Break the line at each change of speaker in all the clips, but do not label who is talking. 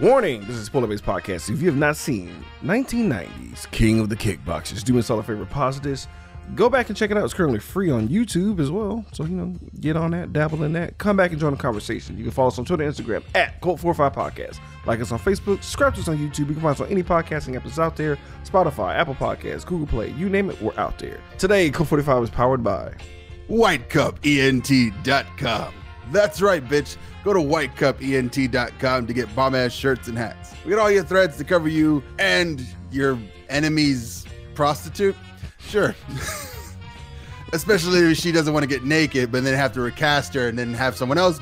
Warning, this is Spoiler Based Podcast. If you have not seen 1990s King of the Kickboxers, do me a favor, pause this, go back and check it out. It's currently free on YouTube as well. So, you know, get on that, dabble in that. Come back and join the conversation. You can follow us on Twitter Instagram at Cult45 Podcast. Like us on Facebook, subscribe to us on YouTube. You can find us on any podcasting apps out there Spotify, Apple Podcasts, Google Play, you name it, we're out there. Today, Cult45 is powered by
WhiteCupENT.com. That's right, bitch. Go to whitecupent.com to get bomb ass shirts and hats. We got all your threads to cover you and your enemy's prostitute. Sure. Especially if she doesn't want to get naked, but then have to recast her and then have someone else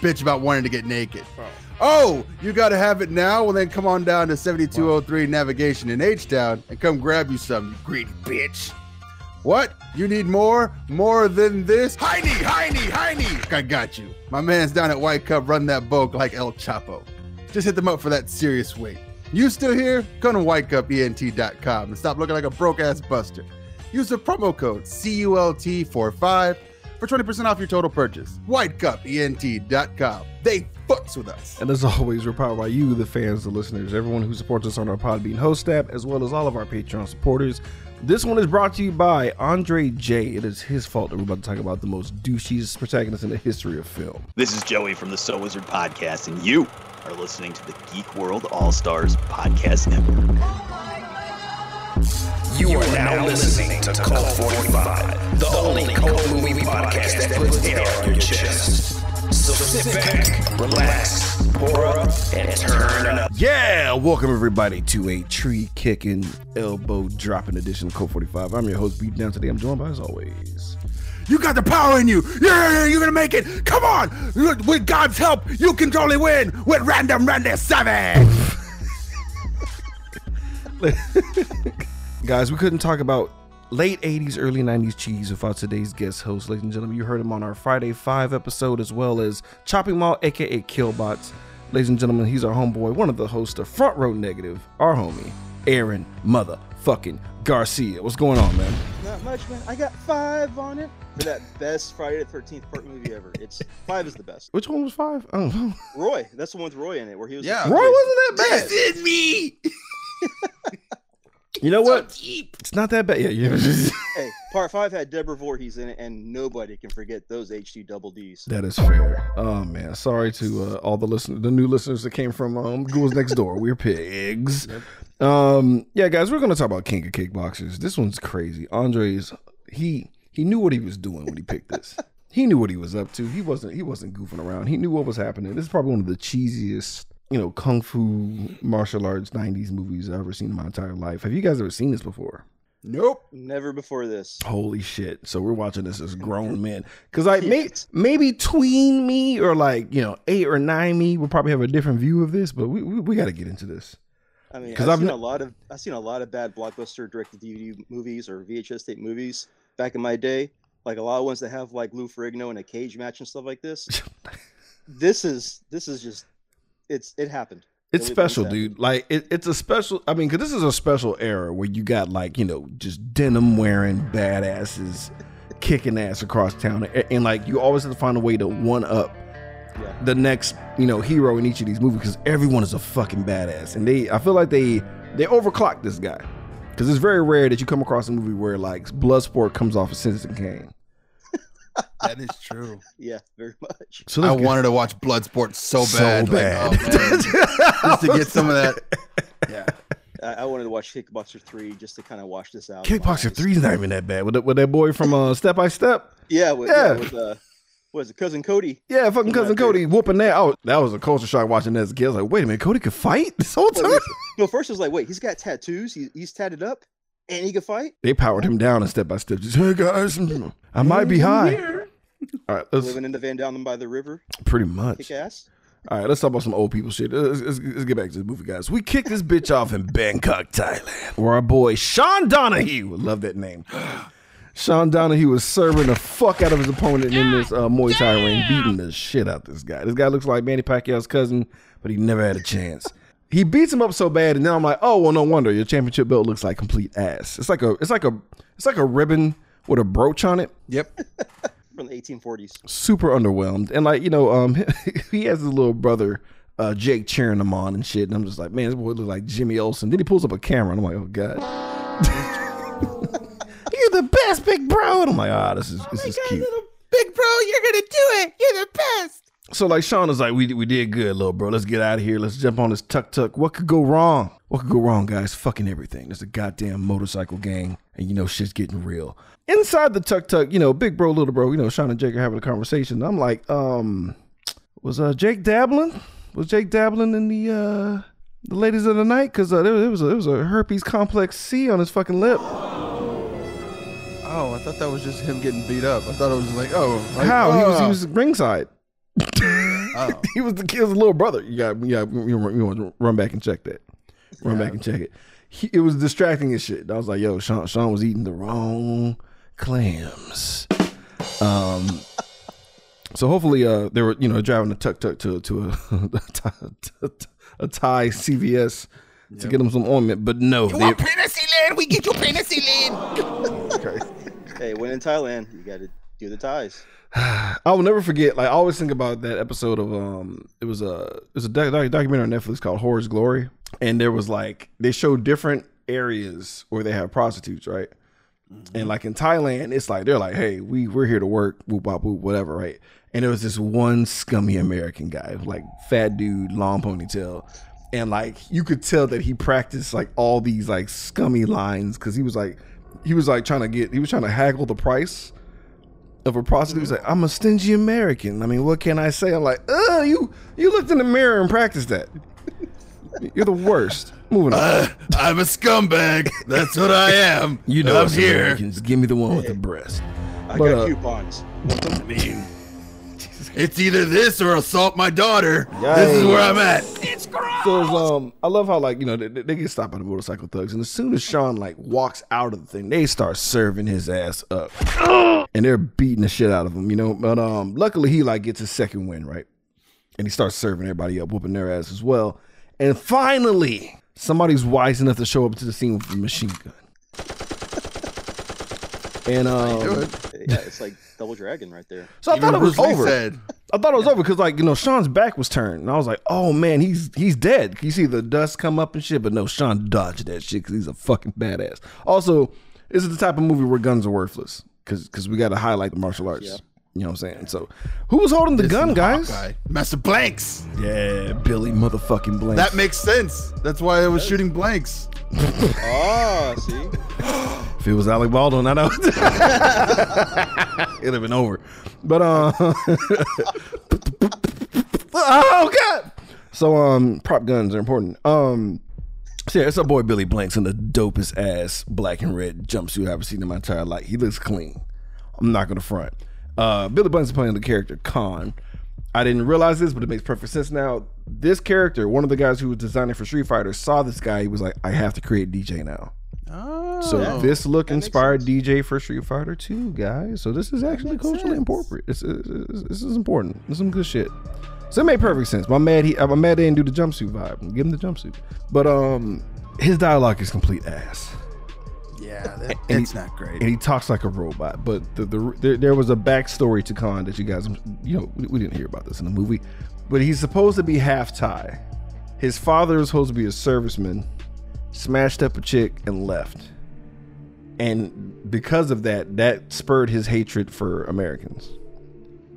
bitch about wanting to get naked. Oh, oh you got to have it now? Well, then come on down to 7203 wow. Oh Navigation in H Town and come grab you some, you greedy bitch. What? You need more? More than this? Heine, Heine, Heine! I got you. My man's down at White Cup run that boat like El Chapo. Just hit them up for that serious weight. You still here? Go to whitecupent.com and stop looking like a broke ass buster. Use the promo code CULT45 for 20% off your total purchase. Whitecupent.com. They fucks with us.
And as always, we're powered by you, the fans, the listeners, everyone who supports us on our Podbean host app, as well as all of our Patreon supporters. This one is brought to you by Andre J. It is his fault that we're about to talk about the most douchiest protagonist in the history of film.
This is Joey from the So Wizard podcast, and you are listening to the Geek World All Stars Podcast Network.
You are now listening to Cult 45, the only cult movie podcast that puts air on your chest. So sit back, relax, pour up, and turn up.
Yeah, welcome everybody to a tree kicking, elbow dropping edition of Cult 45. I'm your host, Beat Down. Today I'm joined by, as always,
you got the power in you. Yeah, you're gonna make it. Come on. With God's help, you can totally win with Random Randy Savage.
Guys, we couldn't talk about late 80s, early 90s cheese without today's guest host. Ladies and gentlemen, you heard him on our Friday 5 episode as well as Chopping Mall, aka Killbots. Ladies and gentlemen, he's our homeboy, one of the hosts of Front Row Negative, our homie, Aaron Motherfucking Garcia. What's going on, man?
Not much, man. I got five on it for that best Friday the 13th part movie ever. It's five is the best.
Which one was five? I don't know.
Roy. That's the one with Roy in it where he was.
Yeah.
Roy wasn't that bad.
This is me.
You know what? It's not that bad. Yeah, yeah.
hey, part five had Deborah Voorhees in it, and nobody can forget those HD double Ds.
That is fair. Oh man, sorry to uh, all the listeners, the new listeners that came from um, Ghouls Next Door. We're pigs. Yep. Um, yeah, guys, we're gonna talk about King of Kickboxers. This one's crazy. Andre's he he knew what he was doing when he picked this. he knew what he was up to. He wasn't he wasn't goofing around. He knew what was happening. This is probably one of the cheesiest you know, kung fu martial arts 90s movies I've ever seen in my entire life. Have you guys ever seen this before?
Nope, never before this.
Holy shit! So we're watching this as grown men, because like may, maybe tween me or like you know eight or nine me will probably have a different view of this, but we we, we got to get into this.
I mean, I've, I've seen a lot of I've seen a lot of bad blockbuster direct DVD movies or VHS tape movies back in my day, like a lot of ones that have like Lou Ferrigno in a cage match and stuff like this. this is this is just it's it happened.
It's special, dude. Like it, it's a special. I mean, because this is a special era where you got like you know just denim wearing badasses kicking ass across town, and, and, like you always have to find a way to one up yeah. the next you know hero in each of these movies because everyone is a fucking badass, and they I feel like they they overclock this guy because it's very rare that you come across a movie where like Bloodsport comes off of Citizen Kane
that is true.
yeah, very much.
So I wanted to watch Bloodsport so bad,
so bad, like, oh,
just to get some of that.
Yeah. I, wanted to watch Kickboxer three just to kind of wash this out.
Kickboxer three is not even that bad. With, with that boy from uh, Step by Step.
Yeah, with, yeah. yeah with, uh, what is it, cousin Cody?
Yeah, fucking cousin Cody whooping that out. That was a culture shock watching that as a kid. I was like, wait a minute, Cody could fight this whole time.
Well, first it was like, wait, he's got tattoos. He, he's tatted up, and he can fight.
They powered him down a step by step. Just hey guys, I might be high.
All right, let's living in the van down by the river.
Pretty much.
Kick ass.
All right, let's talk about some old people shit. Let's, let's, let's, get back to the movie, guys. We kicked this bitch off in Bangkok, Thailand, where our boy Sean Donahue, love that name. Sean Donahue was serving the fuck out of his opponent in this uh, Muay Thai ring, beating the shit out of this guy. This guy looks like Manny Pacquiao's cousin, but he never had a chance. he beats him up so bad, and now I'm like, oh well, no wonder your championship belt looks like complete ass. It's like a, it's like a, it's like a ribbon with a brooch on it.
Yep.
from the 1840s.
Super underwhelmed, and like you know, um, he has his little brother, uh, Jake cheering him on and shit. And I'm just like, man, this boy look like Jimmy Olsen. Then he pulls up a camera, and I'm like, oh god, you're the best, big bro. And I'm like, ah, this is this is cute.
Big bro, you're gonna do it. You're the best.
So like Sean was like, we we did good, little bro. Let's get out of here. Let's jump on this tuk tuk. What could go wrong? What could go wrong, guys? Fucking everything. There's a goddamn motorcycle gang, and you know shit's getting real. Inside the tuk tuk, you know, big bro, little bro, you know, Sean and Jake are having a conversation. I'm like, um, was uh Jake dabbling? Was Jake dabbling in the uh the ladies of the night? Cause uh, there, there was a, there was a herpes complex C on his fucking lip.
Oh, I thought that was just him getting beat up. I thought it was like, oh, like,
How he was he
oh.
was ringside.
Oh.
he was the kid's little brother. You got, you got, you want to run back and check that. Run back and check it. He, it was distracting as shit. I was like, yo, Sean, Sean was eating the wrong clams. Um. So hopefully, uh, they were, you know, driving a tuk tuk to to a a Thai CVS to get them some ointment, but no, they,
penicillin? We get you penicillin.
Hey, when in Thailand, you got to do the ties.
I will never forget. Like I always think about that episode of um, it was a it was a doc- doc- documentary on Netflix called Whore's Glory, and there was like they showed different areas where they have prostitutes, right? And like in Thailand, it's like they're like, hey, we we're here to work, whoop bop whoop, whatever, right? And there was this one scummy American guy, like fat dude, long ponytail, and like you could tell that he practiced like all these like scummy lines because he was like he was like trying to get he was trying to haggle the price of a prostitute. He's like, I'm a stingy American. I mean, what can I say? I'm like, uh, you you looked in the mirror and practiced that. You're the worst. Moving on.
Uh, I'm a scumbag. That's what I am.
you know
I'm here.
Americans. Give me the one with the breast.
I
But,
got
uh,
coupons.
I mean, it's either this or assault my daughter. This is where I'm at.
So it's, um, I love how like you know they, they get stopped by the motorcycle thugs, and as soon as Sean like walks out of the thing, they start serving his ass up, and they're beating the shit out of him, you know. But um, luckily he like gets his second win, right? And he starts serving everybody up, whooping their ass as well. And finally, somebody's wise enough to show up to the scene with a machine gun. And um,
Yeah, it's like Double Dragon right there.
so I thought it was
Bruce
over.
said,
I thought it was over because like you know Sean's back was turned, and I was like, oh man, he's he's dead. You see the dust come up and shit, but no, Sean dodged that shit because he's a fucking badass. Also, this is the type of movie where guns are worthless because because we got to highlight the martial arts.
Yeah.
You know what I'm saying? So, who was holding the gun, guys?
Hawkeye. Master Blanks.
Yeah, Billy motherfucking Blank.
That makes sense. That's why I was shooting blanks.
Oh, see?
if it was Alec Baldwin, I know it'd have been over. But uh, oh god. So um, prop guns are important. Um, so yeah, it's our boy Billy Blanks in the dopest ass black and red jumpsuit I've ever seen in my entire life. He looks clean. I'm not gonna front. Uh, Billy Blanks is playing the character Khan. I didn't realize this, but it makes perfect sense now. This character, one of the guys who was designing for Street Fighter, saw this guy. He was like, "I have to create Dee Jay now."
Oh.
So this look inspired
sense.
Dee Jay for Street Fighter 2, guys. So this is actually culturally
sense.
appropriate. This is, this, this is important. This is some good shit. So it made perfect sense. My mad he I'm mad they didn't do the jumpsuit vibe. Give him the jumpsuit. But um his dialogue is complete ass.
Yeah, that, it's not great.
And he talks like a robot. But the, the there, there was a backstory to Khan that you guys you know, we, we didn't hear about this in the movie. But he's supposed to be half Thai. His father was supposed to be a serviceman, smashed up a chick and left. And because of that, that spurred his hatred for Americans.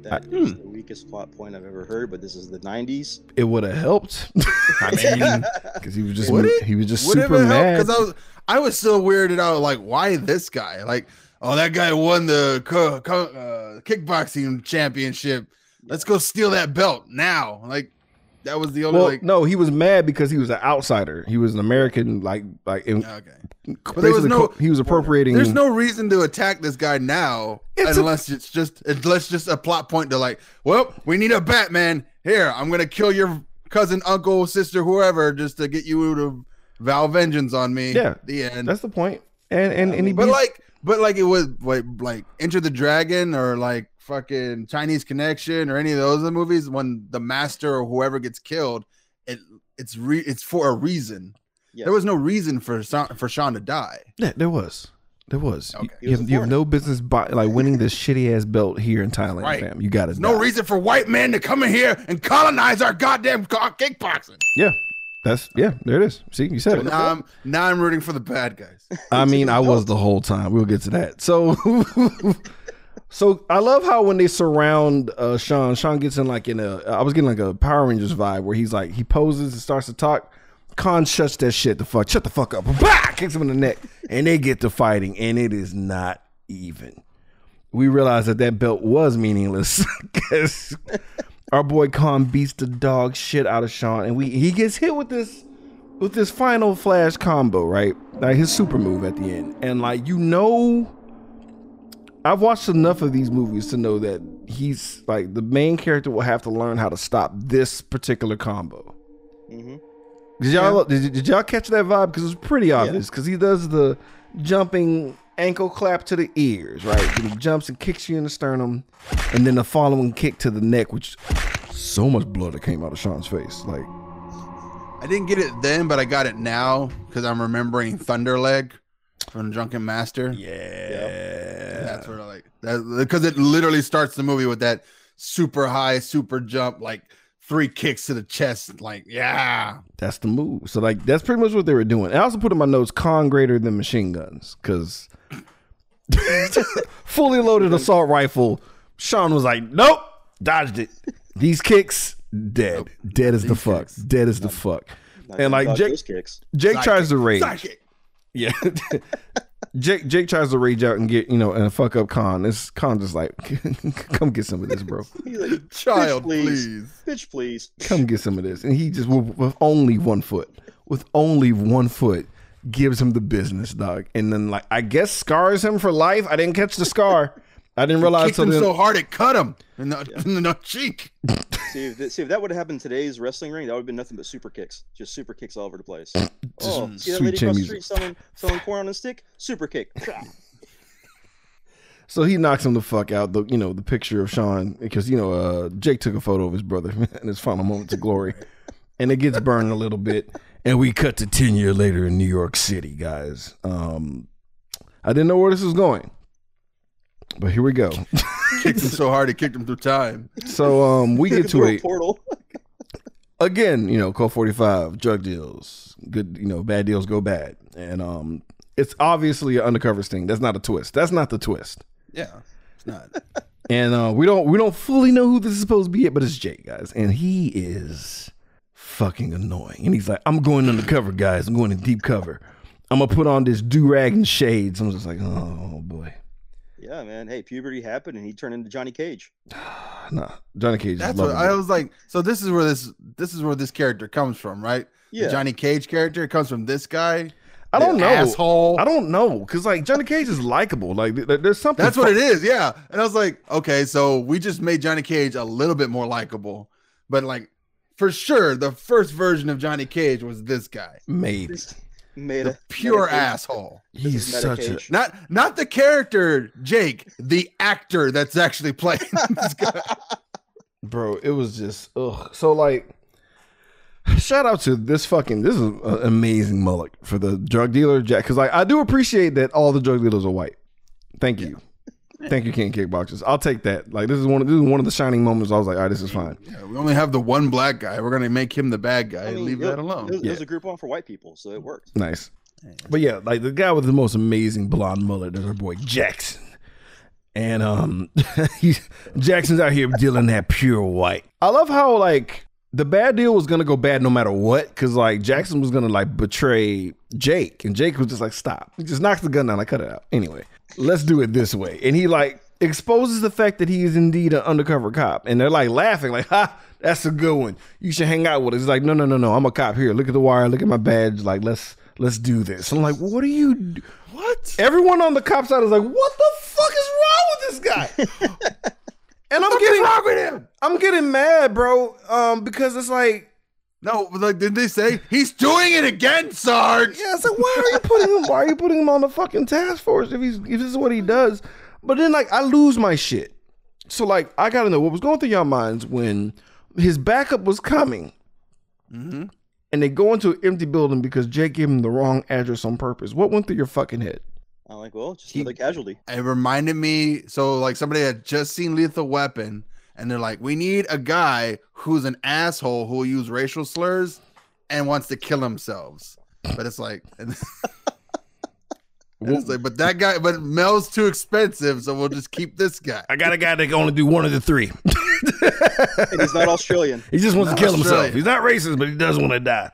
That is the weakest plot point I've ever heard, but this is the 90s.
It would have helped. I mean, because he was just
Would
he was just
Would
super mad.
Because I was, I was still weirded out. Like, why this guy? Like, oh, that guy won the co- co- uh, kickboxing championship. Let's go steal that belt now. Like, that was the only
well,
like.
no, he was mad because he was an outsider. He was an American, like like. In,
Okay.
basically,
there was no-
he was appropriating.
There's no reason to attack this guy now
It's a-
unless it's just unless just a plot point to like, well, we need a Batman. Here, I'm gonna kill your cousin, uncle, sister, whoever, just to get you to vow vengeance on me.
Yeah,
The end.
That's the point. And and and he
but
beat-
like but like it was like like Enter the Dragon or like fucking Chinese Connection or any of those other movies when the master or whoever gets killed, it it's re- it's for a reason.
Yeah.
There was no reason for Sa- for Sean to die.
yeah, there was. There was. You-
Okay.
You,
He was
have, you have no business by, like winning this shitty ass belt here in Thailand,
Right.
fam. You got to
No reason for white men to come in here and colonize our goddamn co- kickboxing.
Yeah, that's yeah. There it is. See, you said it.
Now I'm now I'm rooting for the bad guys.
I mean, I was the whole time. We'll get to that. So, so I love how when they surround uh, Sean, Sean gets in like in a. I was getting like a Power Rangers vibe where he's like he poses and starts to talk. Khan shuts that shit the fuck. Shut the fuck up. Bah! Kicks him in the neck, and they get to fighting, and it is not even. We realize that that belt was meaningless because our boy Khan beats the dog shit out of Sean, and we he gets hit with this with this final flash combo, right? Like his super move at the end. And like you know I've watched enough of these movies to know that he's like the main character will have to learn how to stop this particular combo.
Mhm.
Did y'all did, did y'all catch that vibe? Because it's pretty obvious. Because he does the jumping ankle clap to the ears, right? And he jumps and kicks you in the sternum, and then the following kick to the neck, which so much blood that came out of Sean's face. Like
I didn't get it then, but I got it now because I'm remembering Thunderleg from Drunken Master.
yeah,
That's what I like that because it literally starts the movie with that super high, super jump, like three kicks to the chest. Like, yeah,
That's the move. So like that's pretty much what they were doing. I also put in my notes Khan greater than machine guns because fully loaded assault rifle. Sean was like, nope, dodged it. These kicks, dead, dead as the fuck, dead as the fuck.
Not
And
gonna
like
dodge
Jake,
those kicks.
Jake tries to rage.
Sidekick.
Yeah. Jake Jake tries to rage out and get you know and fuck up Khan. This Khan just like, come get some of this, bro.
He's like,
Child,
"Bitch, please.
please.
Bitch, please.
come get some of this. And he just with, with only one foot, with only one foot, gives him the business, dog. And then like I guess scars him for life. I didn't catch the scar. I didn't realize
Kicked
till
him
then.
so hard it cut him in the, in the cheek.
See if, that, see if that would have happened in today's wrestling ring, that would have been nothing but super kicks. Just super kicks all over the place. oh, see that
sweet
lady
chin
across the
music.
street selling, selling corn on a stick? Super kick.
So he knocks him the fuck out. The you know the picture of Sean because you know uh, Jake took a photo of his brother in his final moments of glory, and it gets burned a little bit. And we cut to ten year later in New York City, guys. Um, I didn't know where this was going, but here we go.
Kicked him so hard he kicked him through time.
So um, we get to a
portal.
again, you know, call 45, drug deals, good, you know, bad deals go bad. And um it's obviously an undercover sting. That's not a twist. That's not the twist.
Yeah, it's not.
And uh we don't we don't fully know who this is supposed to be yet, but it's Jake, guys. And he is fucking annoying. And he's like, I'm going undercover, guys. I'm going in deep cover. I'm gonna put on this do-rag and shades. I'm just like, oh boy.
Yeah, man. Hey, puberty happened and he turned into Johnny Cage.
Nah. Johnny Cage
That's what I
it.
was like. So this is where this this is where this character comes from, right?
Yeah.
The Johnny Cage character comes from this guy.
I don't know.
asshole.
I don't know. Cause like Johnny Cage is likable. Like th- th- there's something
That's what
fu-
it is, yeah. And I was like, okay, so we just made Johnny Cage a little bit more likable, but like for sure, the first version of Johnny Cage was this guy,
Maybe.
Meta.
the pure
meta
asshole.
He's such a
Not not the character Jake, the actor that's actually playing this guy.
bro it was just ugh so like shout out to this fucking this is an amazing mullet for the drug dealer jack because like i do appreciate that all the drug dealers are white thank you thank you king kickboxers. I'll take that. Like this is one of this is one of the shining moments. I was like all right this is fine.
Yeah, we only have the one black guy. We're gonna make him the bad guy
I mean,
leave that alone.
There's, it was
Yeah.
a group on for white people, so it worked.
nice. But yeah like the guy with the most amazing blonde mullet is our boy jackson. And um he jackson's out here dealing that pure white. I love how like the bad deal was gonna go bad no matter what because like jackson was gonna like betray jake. And jake was just like stop. He just knocks the gun down i cut it out. Anyway let's do it this way. And he like exposes the fact that he is indeed an undercover cop. And they're like laughing like ha that's a good one. You should hang out with us. He's like no no no no. I'm a cop here. Look at the wire. Look at my badge. Like let's let's do this. I'm like what are you do-
What?
everyone on the cop side is like what the fuck is wrong with this guy? And i'm getting
wrong with him?
i'm getting mad bro um because it's like
No, like didn't they say he's doing it again, Sarge?
Yeah, it's like why are you putting him? Why are you putting him on the fucking task force if he's if this is what he does? But then like I lose my shit. So like I gotta know what was going through your minds when his backup was coming,
Mm-hmm.
and they go into an empty building because Jake gave him the wrong address on purpose. What went through your fucking head?
I'm like, well, just
He-
another casualty.
It reminded me so like somebody had just seen Lethal Weapon and they're like, we need a guy who's an asshole who will use racial slurs and wants to kill themselves. But it's like, and it's like, but that guy, but Mel's too expensive, so we'll just keep this guy.
I got a guy that can only do one of the three.
And he's not Australian.
He just wants
Not
to kill himself. He's not racist, but he does want to die.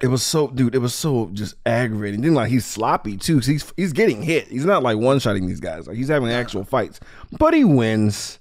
It was so, dude. It was so just aggravating. Then like he's sloppy too. he's he's getting hit. He's not like one shotting these guys. Like he's having actual fights, but he wins.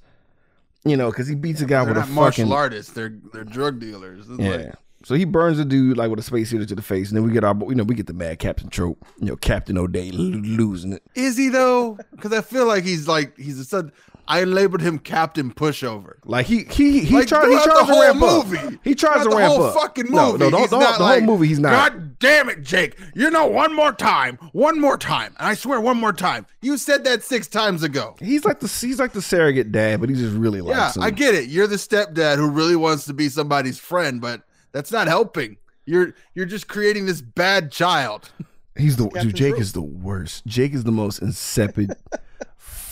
You know, because he beats a guy
They're
with a
not martial
fucking
artists; they're they're drug dealers. It's
yeah.
like-
so he burns the dude like with a space heater to the face, and then we get our, you know, we get the mad Captain trope. You know, Captain O'Day lo- losing it.
is he though? Because I feel like he's like he's a son. I labeled him Captain Pushover.
Like he he he
Like,
tries he tries to ramp
movie.
up. He tries to
the
ramp
whole
up.
fucking movie.
No, no, the,
he's
the,
like,
whole movie he's not.
God damn it, Jake! You know, one more time, one more time, and I swear, one more time. You said that six times ago.
He's like the he's like the surrogate dad, but he just really
Yeah,
him.
I get it. You're the stepdad who really wants to be somebody's friend, but that's not helping. You're you're just creating this bad child.
He's the dude. Jake is the worst. Jake is the most insipid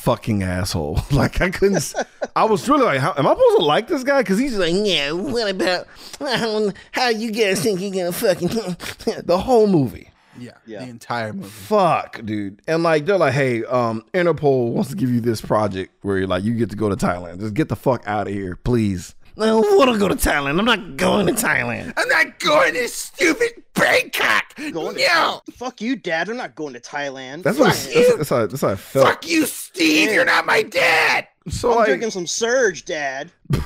fucking asshole. Like I couldn't. I was really like, how, am I supposed to like this guy? Because he's like, yeah. What about um, how you guys think you're gonna fucking the whole movie?
Yeah,
Yeah.
the entire movie.
Fuck, dude. And like they're like, hey, um, Interpol wants to give you this project where you're like you get to go to Thailand. Just get the fuck out of here, please. No, I want to go to Thailand. I'm not going to Thailand.
I'm not going to stupid Bangkok.
Going to
no,
Fuck you, Dad. I'm not going to Thailand.
That's what.
Fuck
I,
you.
that's, that's how. That's how I felt.
fuck you, Steve. You're not my dad.
So
I'm
like,
drinking some Surge, Dad.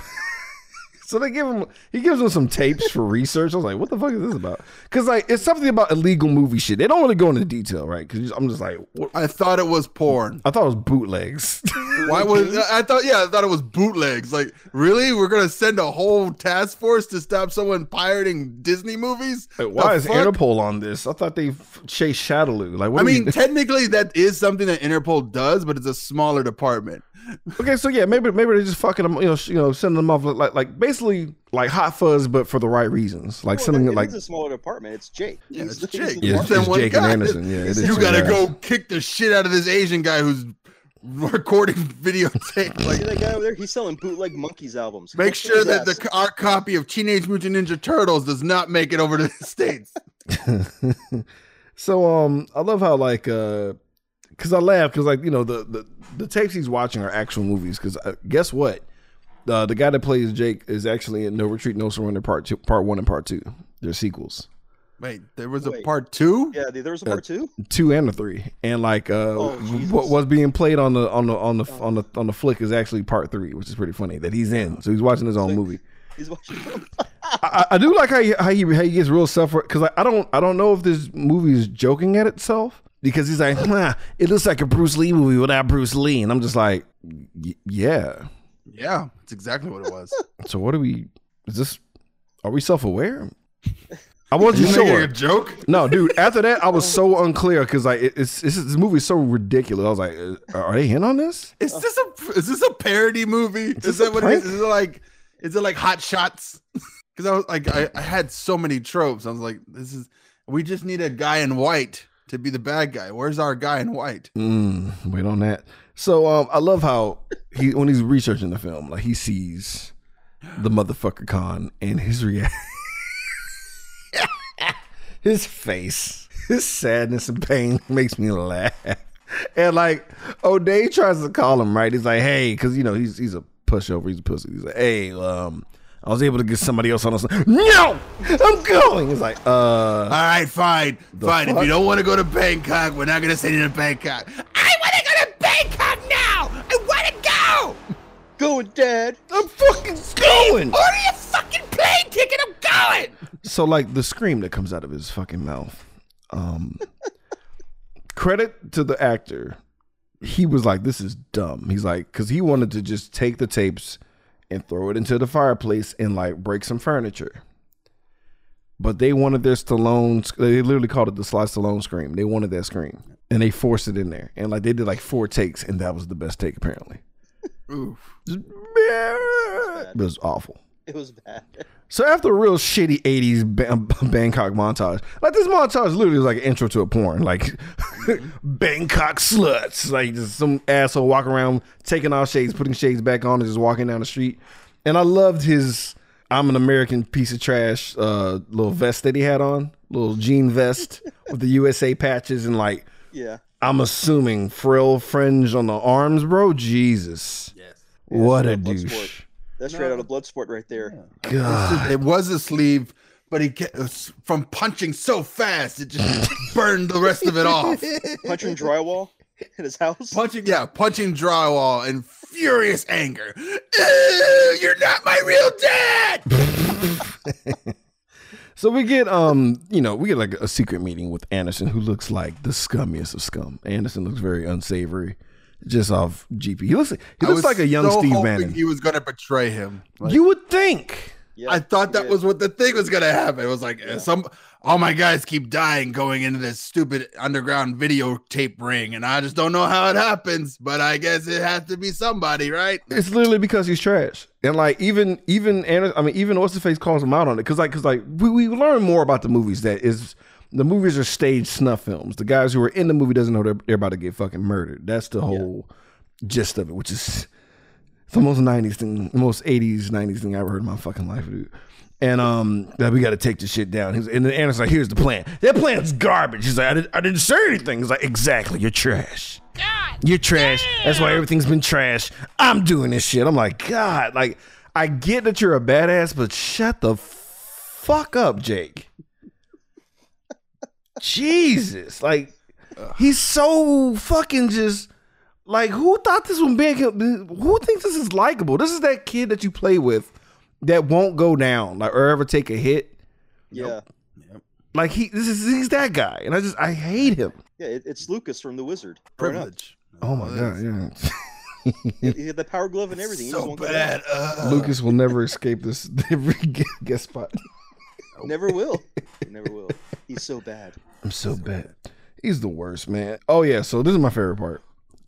So they give him, he gives him some tapes for research. I was like, what the fuck is this about? Because like, it's something about illegal movie shit. They don't want really go into detail, right? Because I'm just like, what?
I thought it was porn.
I thought it was bootlegs.
Why was I thought? Yeah, I thought it was bootlegs. Like, really? We're gonna send a whole task force to stop someone pirating Disney movies?
Like, why
The
is
fuck?
Interpol on this? I thought they f- chased Shadaloo. Like, what?
I
do we-
mean, technically, that is something that Interpol does, but it's a smaller department.
okay, so yeah, maybe maybe they're just fucking them, you know, you know, sending them off like like basically like hot fuzz, but for the right reasons, like
Well,
sending
it
it like
is a smaller department. It's Jake.
Yeah,
He's
it's Jake.
Yeah, it's, it's Jake and Anderson. Yeah, it is
You gotta
guys.
go kick the shit out of this Asian guy who's recording videotape.
See
Like,
that guy over there? He's selling bootleg monkeys albums.
make
Go
sure that the our copy of Teenage Mutant Ninja Turtles does not make it over to the states.
so um, I love how like uh, because I laugh because like you know the the the tapes he's watching are actual movies. Because uh, guess what, uh, the guy that plays Jake is actually in No Retreat, No Surrender Part Two, Part One and Part Two. They're sequels,
Wait, there was a part two.
Yeah, there was a part two.
two and a three, and like uh,
Oh,
what was being played on the on the on the on the on the flick is actually Part Three, which is pretty funny that he's in. So he's watching his own movie.
He's watching.
I, I do like how he, how he how he gets real self because I, I don't I don't know if this movie is joking at itself because he's like nah, it looks like a Bruce Lee movie without Bruce Lee and I'm just like y- yeah
Yeah, it's exactly what it was.
so what are we is this are we self aware I wasn't
You
sure
a joke?
no dude after that I was so unclear because like it, it's, it's this movie is so ridiculous I was like uh, are they in on this
Is this a is this a parody movie?
this
Is that what it is? Is it like is it like Hot Shots? Because I was like I, I had so many tropes. I was like, this is we just need a guy in white to be the bad guy. Where's our guy in white?
Mm, wait on that. So um, I love how he when he's researching the film, like he sees the motherfucker Khan and his reaction, his face, his sadness and pain makes me laugh. And like O'Day tries to call him right. He's like, hey, because you know he's he's a pushover. He's a pussy. He's like, hey, um, I was able to get somebody else on us. No, I'm going. He's like, uh,
All right, fine, fine. If you don't want to go to Bangkok, we're not gonna send you to Bangkok. I want to go to Bangkok now. I want to go.
Going, Dad.
I'm fucking going.
Order your fucking plane ticket. I'm going.
So like the scream that comes out of his fucking mouth. Um credit to the actor. He was like, this is dumb. He's like, because he wanted to just take the tapes and throw it into the fireplace and like break some furniture. But they wanted their Stallone, they literally called it the Sly Stallone scream. They wanted that scream. And they forced it in there. And like they did like four takes, and that was the best take apparently.
Oof.
It was awful.
It was bad.
So after a real shitty '80s Ba- Bangkok montage, like this montage literally was like an intro to a porn, like Bangkok sluts, like just some asshole walking around taking off shades, putting shades back on, and just walking down the street. And I loved his "I'm an American piece of trash" uh, little vest that he had on, little jean vest with the USA patches and like
Yeah.
I'm assuming frill fringe on the arms, bro. Jesus,
Yes.
what a
douche. Bloodsport.
Douche.
That's right out of Bloodsport right there.
God.
It was a sleeve, but he get, from punching so fast, it just burned the rest of it off.
Punching drywall in his house.
Punching, yeah, punching drywall in furious anger. "Ew, You're not my real dad.
So we get um, you know, we get like a secret meeting with Anderson, who looks like the scummiest of scum. Anderson looks very unsavory, just off GP. He looks like he looks like a young
so
Steve
hoping
Bannon.
He was gonna betray him. Like,
you would think.
Yeah,
I thought that
yeah.
was what the thing was gonna happen. It was like uh, some all my guys keep dying going into this stupid underground videotape ring, and I just don't know how it happens. But I guess it has to be somebody, right?
It's literally because he's trash, and like even even Anderson, I mean even what's the face calls him out on it because like because like we, we learn more about the movies that is the movies are staged snuff films. The guys who are in the movie doesn't know they're, they're about to get fucking murdered. That's the whole gist of it, which is it's the most '90s thing, most '80s '90s thing I ever heard in my fucking life, dude. And um, that we got to take this shit down. And then Anderson's like, "Here's the plan. That plan's garbage." He's like, "I, did, I didn't say anything." He's like, "Exactly. You're trash. You're trash. That's why everything's been trash. I'm doing this shit." I'm like, God, like I get that you're a badass, but shut the fuck up, Jake. Jesus, like he's so fucking just like who thought this was big? Who thinks this is likable? This is that kid that you play with that won't go down like or ever take a hit.
Yeah.
Like he, this is he's that guy, and I just I hate him.
Yeah, it, it's Lucas from The Wizard. growing up.
Privilege.
Oh my god, yeah.
He he had the power glove and everything. He just
So
won't go
bad. Uh,
Lucas will never escape this every guest spot.
Never will. Never will. He's so bad.
I'm so bad. He's the worst, man. Oh yeah, so this is my favorite part.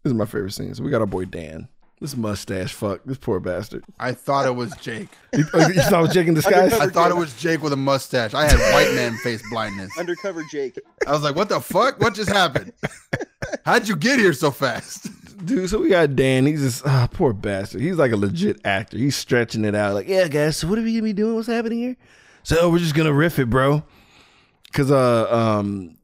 This is my favorite scene. So we got our boy Dan. This mustache fuck. This poor bastard.
I thought it was Jake.
You, oh, you thought it was Jake in disguise?
I thought it was Jake with a mustache. I had white man face blindness.
Undercover Jake.
I was like, what the fuck? What just happened? How'd you get here so fast?
Dude, so we got Dan. He's just ah, poor bastard. He's like a legit actor. He's stretching it out. Like, yeah, guys. So what are we gonna be doing? What's happening here? So we're just gonna riff it, bro. Cause uh um,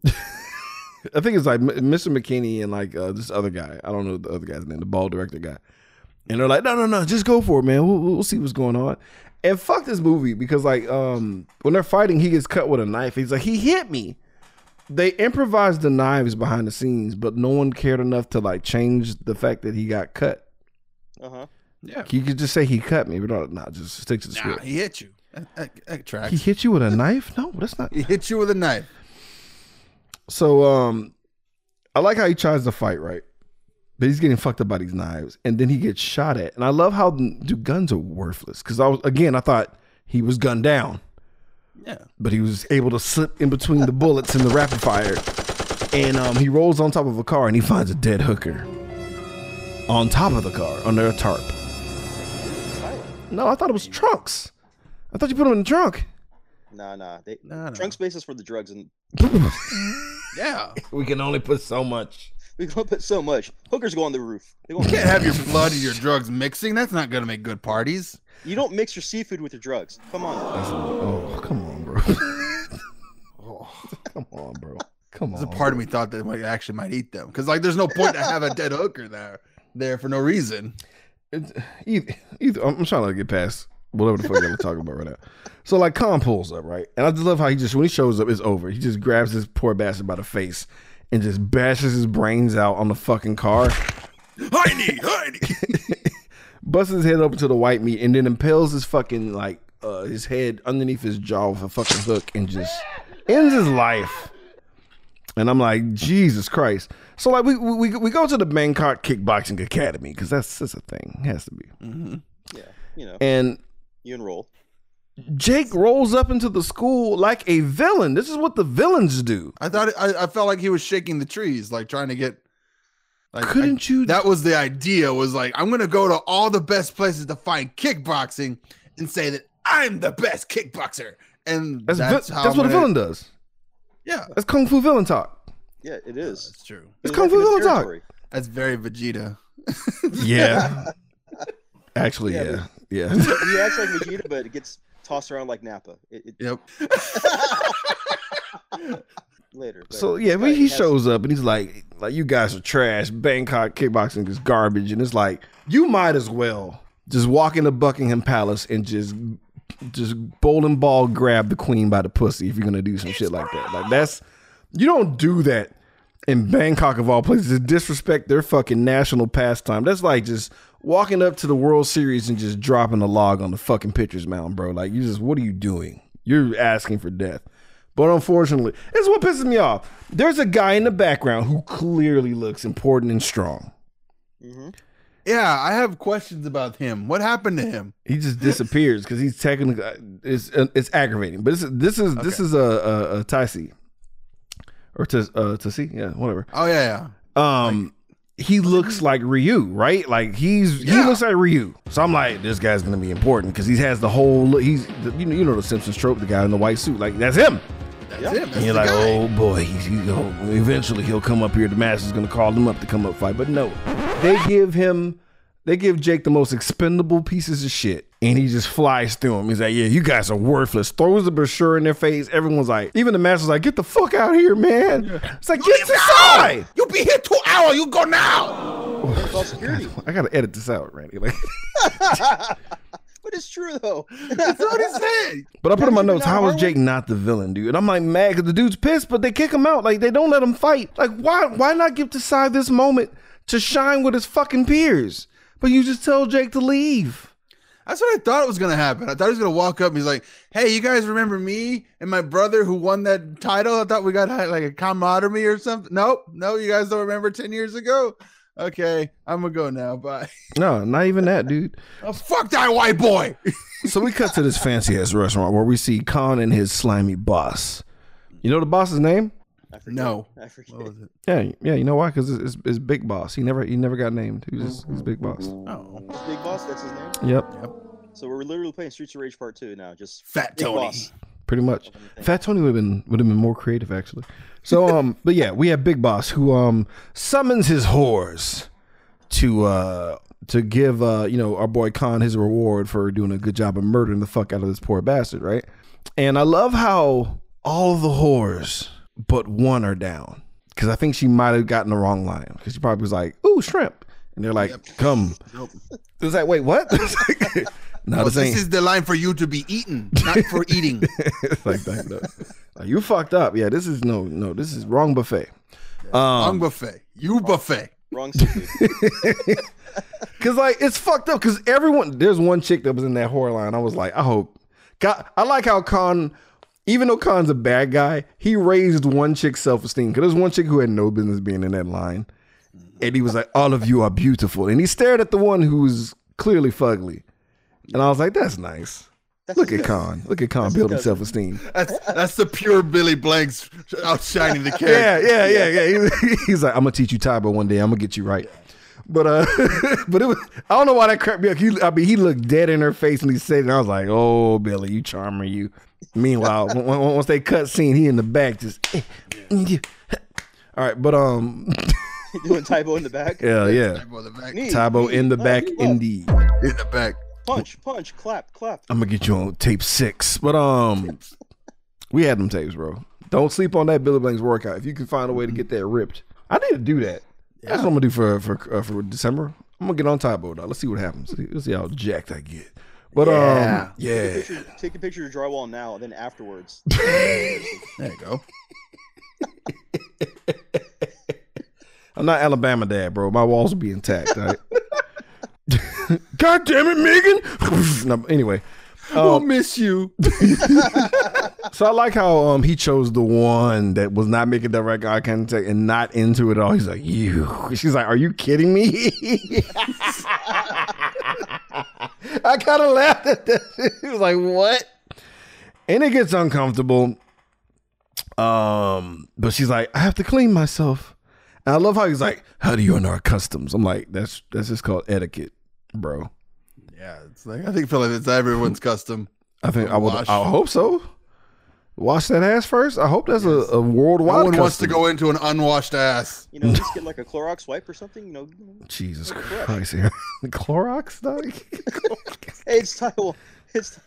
I think it's like Mr. McKinney and like uh, this other guy. I don't know the other guy's name, the ball director guy. And they're like, no, no, no, just go for it, man. We'll, we'll see what's going on. And fuck this movie because like um when they're fighting, he gets cut with a knife. He's like, he hit me they improvised the knives behind the scenes, but no one cared enough to like change the fact that he got cut.
Uh huh.
Yeah.
You could just say he cut me, but no, nah, just stick to the
Nah,
script.
he hit you. That, that, tracks.
He hit you with a knife? No, that's not.
He hit you with a knife.
So um, I like how he tries to fight, right? But he's getting fucked up by these knives, and then he gets shot at. And I love how dude, guns are worthless because I was again I thought he was gunned down.
Yeah.
but he was able to slip in between the bullets in the rapid fire. And um, he rolls on top of a car and he finds a dead hooker on top of the car under a tarp. No, I thought it was trunks. I thought you put them in the trunk.
Nah, nah. They,
Nah, nah.
Trunk space is for the drugs, and
Yeah.
we can only put so much.
we can only put so much. Hookers go on the roof. They go on
You can't have your blood and your drugs mixing. That's not gonna make good parties.
You don't mix your seafood with your drugs. Come on.
Oh, come on, bro. oh, come on, bro. Come on.
There's a part of me thought that we actually might eat them because like there's no point to have a dead hooker there there for no reason.
It's, either, either I'm trying to get past whatever the fuck y'all talking about right now. So like Khan pulls up, right? And I just love how he just when he shows up, it's over. He just grabs this poor bastard by the face and just bashes his brains out on the fucking car,
Heine, Heine.
busts his head open to the white meat, and then impales his fucking like uh, his head underneath his jaw with a fucking hook and just ends his life. And I'm like, Jesus Christ. So like we we we go to the Bangkok Kickboxing Academy because that's that's a thing. It has to be. Mm-hmm.
Yeah. You know,
And
you enroll.
Jake rolls up into the school like a villain. This is what the villains do.
I thought I, I felt like he was shaking the trees, like trying to get. Like,
Couldn't
I-
you-
That was the idea. Was like I'm gonna go to all the best places to find kickboxing and say that I'm the best kickboxer. And
That's
that's,
vi-
how
that's what a
gonna-
villain does.
Yeah,
That's kung fu villain talk.
Yeah, it is.
that's true.
It's
He's
kung fu
in his
villain talk.
That's very Vegeta.
Yeah. Actually,
Yeah,
yeah, yeah.
He acts like Vegeta, but it gets tossed around like Nappa. It, it,
Yep.
later.
So yeah,
this
but
guy
he shows up and he's like, like you guys are trash. Bangkok kickboxing is garbage, and it's like you might as well just walk into Buckingham Palace and just just bowling ball grab the queen by the pussy if you're gonna do some shit like that. Like that's you don't do that in Bangkok of all places to disrespect their fucking national pastime. That's like just walking up to the World Series and just dropping a log on the fucking pitcher's mound, bro. Like you just what are you doing? You're asking for death. But unfortunately, this is what pisses me off. There's a guy in the background who clearly looks important and strong.
Mm-hmm.
Yeah, I have questions about him. What happened to him?
He just disappears because he's technically it's it's aggravating. But this is this is this is a a, a Taisi or to uh to see yeah whatever.
Oh yeah, yeah,
Um, he looks like Ryu, right? Like he's he looks like Ryu. So I'm like, this guy's gonna be important because he has the whole look. He's the, you know you know the Simpsons trope, the guy in the white suit. Like that's him.
That's
Yeah.
him. That's
And you're like,
guy.
oh boy, he's, he, oh, eventually he'll come up here. The master's gonna call him up to come up fight. But no, they give him, they give Jake the most expendable pieces of shit, and he just flies through him. He's like, yeah, you guys are worthless. Throws the brochure in their face. Everyone's like, even the master's like, get the fuck out of here, man. It's like, get inside.
You'll be here two hours. You go now.
It's.
I gotta edit this out, Randy. Like,
but it's true though.
That's what he said.
but I put in my notes,
not
how is Jake not the villain, dude? And I'm like mad because the dude's pissed, but they kick him out. Like they don't let him fight. Like why? Why not give Desai this moment to shine with his fucking peers? But you just tell Jake to leave.
That's what I thought was gonna happen. I thought he was gonna walk up and he's like, "Hey, you guys remember me and my brother who won that title? I thought we got uh, like a camaraderie or something. Nope, no, you guys don't remember ten years ago. Okay, I'm gonna go now. Bye.
No, not even that, dude.
Oh, fuck that white boy.
So we cut to this fancy ass restaurant where we see Khan and his slimy boss. You know the boss's name?
I forget.
No.
I forget.
What was it?
Yeah, yeah. You know why? Because it's, it's, it's Big Boss. He never he never got named. He was just he's Big Boss.
Oh,
It's Big Boss, that's his name.
Yep,
So we're literally playing Streets of Rage Part Two now. Just
Fat
Big
Tony.
Boss.
pretty much. Fat Tony would have been would have been more creative actually. So um, but yeah, we have Big Boss who um summons his whores to uh to give uh you know our boy Khan his reward for doing a good job of murdering the fuck out of this poor bastard, right? And I love how all of the whores but one are down because I think she might have gotten the wrong line because she probably was like, "Ooh, shrimp," and they're like, "Come."
Nope.
It was like, "Wait, what?" no,
Oh,
this
this is the line for you to be eaten, not for eating.
Like that. No. Like, you fucked up. Yeah, this is no, no. This is wrong buffet.
Wrong
Um,
buffet. You buffet.
Wrong seafood.
cause like it's fucked up. Cause everyone, there's one chick that was in that horror line. I was like, I hope. God, I like how Khan, even though Khan's a bad guy, he raised one chick's self esteem. Cause there's one chick who had no business being in that line, and he was like, "All of you are beautiful," and he stared at the one who was clearly fugly, and I was like, "That's nice."
That's
Look at. Khan. Look at Khan building self esteem.
That's that's the pure Billy Blanks outshining the character.
Yeah, yeah, yeah, yeah. He- He's like, I'm gonna teach you Tae Bo one day. I'm gonna get you right. But uh, but it was I don't know why that cracked me up. He, I mean, he looked dead in her face and he said, and I was like, oh, Billy, you charmer, you. Meanwhile, when- when- once they cut scene, he in the back just. eh, yeah. All right, but um,
Doing Tae Bo in the back.
yeah, yeah.
Tae Bo in the back.
Knee,
Tae Bo
knee,
in the back,
knee,
indeed.
In the back.
Punch, punch, clap, clap.
I'm gonna get you on tape six. But um, we had them tapes, bro. Don't sleep on that Billy Blanks workout. If you can find a way to get that ripped, I need to do that. That's what I'm gonna do for for uh, for December. I'm gonna get on Tae Bo, dog. Let's see what happens. Let's see how jacked I get. But
Yeah.
um, yeah,
Picture, take a picture of your drywall now, and then afterwards.
There you go.
I'm not Alabama dad, bro. My walls will be intact. all right? God damn it, Megan. no, anyway,
we'll
um,
miss you.
so I like how um he chose the one that was not making direct eye contact and not into it all. He's like, you. She's like, are you kidding me? I kind of laughed at that. He was like, what? And it gets uncomfortable. Um, but she's like, I have to clean myself. And I love how he's like, how do you honor our customs? I'm like, that's that's just called etiquette, bro.
Yeah, it's like I think feel like it's everyone's custom.
I think I would. I hope so. Wash that ass first. I hope that's a, a worldwide.
No one wants to go into an unwashed ass.
You know, just get like a Clorox wipe or something. You know,
Jesus
Like fresh.
Christ! Here, Clorox, dog.
hey, it's Taiwan. It's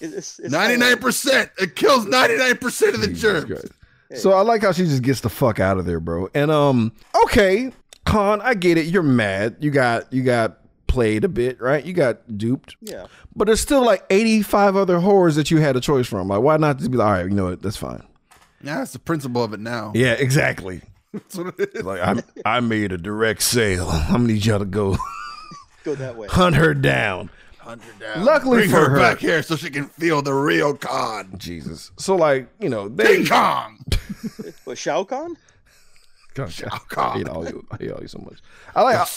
it's, it's
Ninety nine percent. It kills ninety nine percent of the
Jesus
germs.
Christ. So I like how she just gets the fuck out of there, bro. And um, okay, Khan, I get it. You're mad. You got you got played a bit, right? You got duped.
Yeah.
But there's still like 85 other horrors that you had a choice from. Like, why not just be like, all right, you know what? That's fine.
Yeah, that's the principle of it now.
Yeah, exactly.
That's what it is.
Like, I I made a direct sale. I'm gonna need y'all to go
Go that way.
hunt her down.
Hundred down.
Luckily
Bring
for
her,
her-
back here so she can feel the real con.
Jesus. So like, you know, they
King Kong.
What Shao Kahn?
God,
Shao
I
Kahn.
hate all you. I hate all you so much. I like.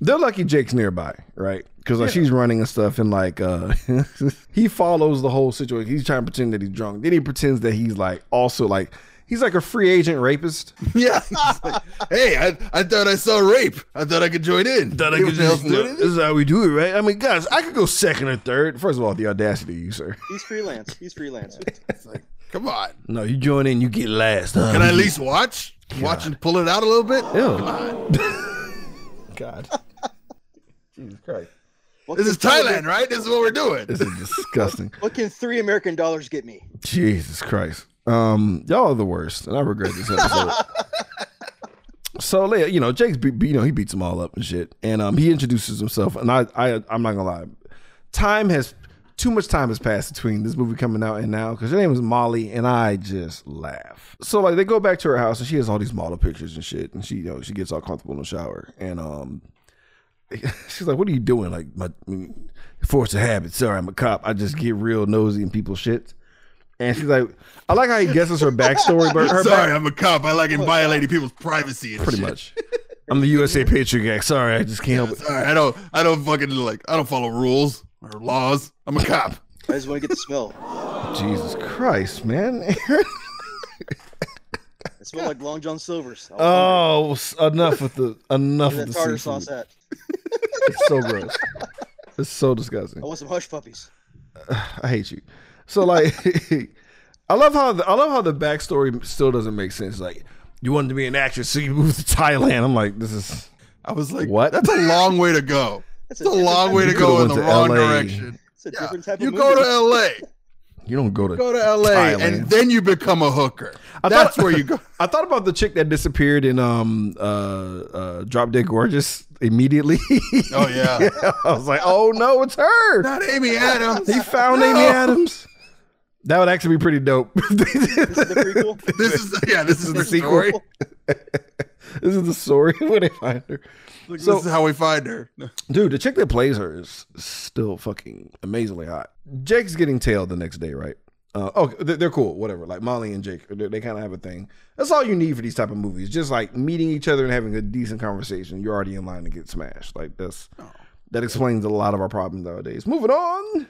they're lucky Jake's nearby, right? Because like she's running and stuff, and like uh he follows the whole situation. He's trying to pretend that he's drunk. Then he pretends that he's like also like he's like a free agent rapist.
Yeah. Like, hey, I, I thought I saw rape. I thought I could join in.
That I could
know what
just,
the hell's doing
this is how we do it, right? I mean, guys, I could go second or third. First of all, the audacity, of you sir.
He's freelance. He's freelance.
It's like, come on.
No, you join in, you get last. Huh?
Can I at least watch? Watch and pull it out a little bit?
Ew. God. Jesus Christ.
What
This is Thailand,
Amer-
right? This is what we're doing.
This is disgusting.
What can three American dollars get me?
Jesus Christ. Um, y'all are the worst, and I regret this episode. so, Leia, you know, Jake's, be, be- you know, he beats them all up and shit, and um, he introduces himself, and I, I, I'm not gonna lie, time has too much time has passed between this movie coming out and now because her name is Molly, and I just laugh. So, like, they go back to her house, and she has all these model pictures and shit, and she, you know, she gets all comfortable in the shower, and um, she's like, "What are you doing?" Like, my force of habit. Sorry, I'm a cop. I just get real nosy in people's shit. And she's like, I like how he guesses her backstory, but her
Sorry,
back,
I'm a cop. I like violating people's privacy and
pretty
shit.
much. I'm the USA Patriot guy. Sorry, I just can't help it.
Sorry, I don't I don't fucking like I don't follow rules or laws. I'm a cop.
I just want to get the smell.
Jesus Christ, man.
It smelled like Long John Silver's. I
oh, enough with the enough
hungry.
with the
tartar
seafood.
sauce at?
It's so gross. It's so disgusting.
I want some hush puppies.
I hate you. So like, I love how the, I love how the backstory still doesn't make sense. Like, you wanted to be an actress, so you moved to Thailand. I'm like, this is
I was like,
What?
That's a long way to go.
That's
It's a long way to go in the wrong
LA.
direction.
It's a
Yeah.
different type
You
of
go to LA.
you don't go to
Go to LA
Thailand.
and then you become a hooker.
I
That's
thought-
where you go.
I thought about the chick that disappeared in um uh uh Drop Dead Gorgeous immediately.
Oh yeah.
I was like, oh no, it's her.
Not Amy Adams.
He found Amy Adams. That would actually be pretty dope.
This is the prequel.
This is yeah, this is
the
the
sequel. this is the story where they find her.
Like,
So-
this is how we find her.
Dude, the chick that plays her is still fucking amazingly hot. Jake's getting tailed the next day, right? Uh, oh, they're, they're cool, whatever. Like Molly and Jake, they, they kind of have a thing. That's all you need for these type of movies. Just like meeting each other and having a decent conversation. You're already in line to get smashed. Like that's that explains a lot of our problems nowadays. Moving on.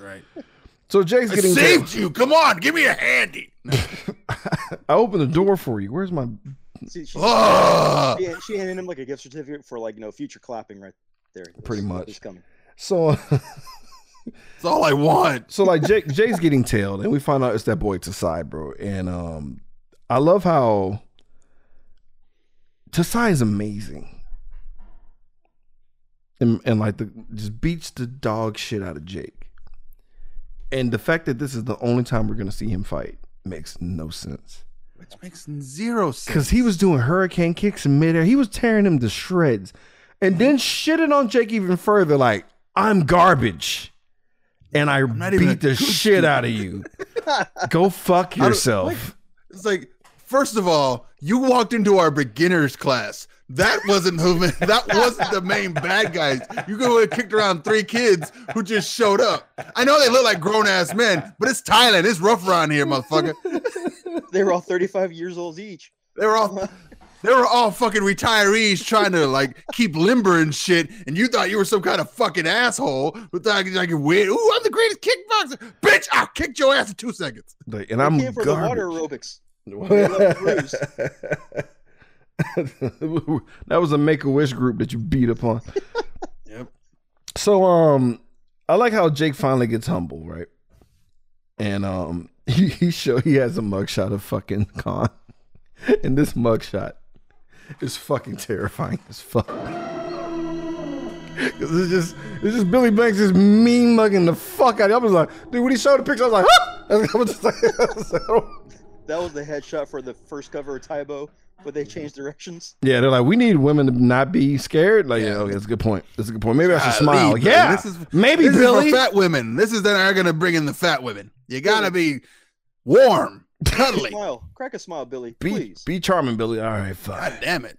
Right.
So Jake's
I
getting tailed.
saved you. Come on, give me a handy.
I opened the door for you. Where's my?
See, she,
Ah.
she, she handed him like a gift certificate for like you know future clapping right there.
Pretty much.
It's coming.
So
That's all I want.
so like Jake Jay's getting tailed, and we find out it's that boy Tasai, bro. And um, I love how Tasai is amazing, and and like the just beats the dog shit out of Jake. And the fact that this is the only time we're gonna see him fight makes no sense.
Which makes zero sense.
Because he was doing hurricane kicks in midair. He was tearing him to shreds. And then shitting on Jake even further, like, I'm garbage. And I
not even a
beat the
good
shit out of you. Go fuck yourself.
It's like, first of all, you walked into our beginners class. That wasn't who. That wasn't the main bad guys. You go and kicked around three kids who just showed up. I know they look like grown ass men, but it's Thailand. It's rough around here, motherfucker.
They were all 35 years old each.
They were all. They were all fucking retirees trying to like keep limber and shit, and you thought you were some kind of fucking asshole who thought you like win. Ooh, I'm the greatest kickboxer, bitch! I kicked your ass in two seconds.
Like, and
I
I'm
came for the water
garbage.
aerobics. love cruise.
that was a make a wish group that you beat upon.
Yep.
So um I like how Jake finally gets humble, right? And um, he he show he has a mugshot of fucking Khan, and this mugshot is fucking terrifying as fuck. 'Cause it's just it's just Billy Blanks just mean mugging the fuck out of you. I was like, dude, when he showed the picture, I was like, huh? I was just like, I was like, oh.
That was the headshot for the first cover of Tae Bo, but they changed directions.
yeah, they're like, we need women to not be scared. Like, yeah, okay, that's a good point. That's a good point. Maybe I should smile.
man,
Yeah,
this is
maybe
this
Billy.
is for fat women. This is then are gonna bring in the fat women. You gotta be warm, cuddly.
Smile, crack a smile, Billy,
be
please.
be charming, Billy. All right, fine.
God damn it.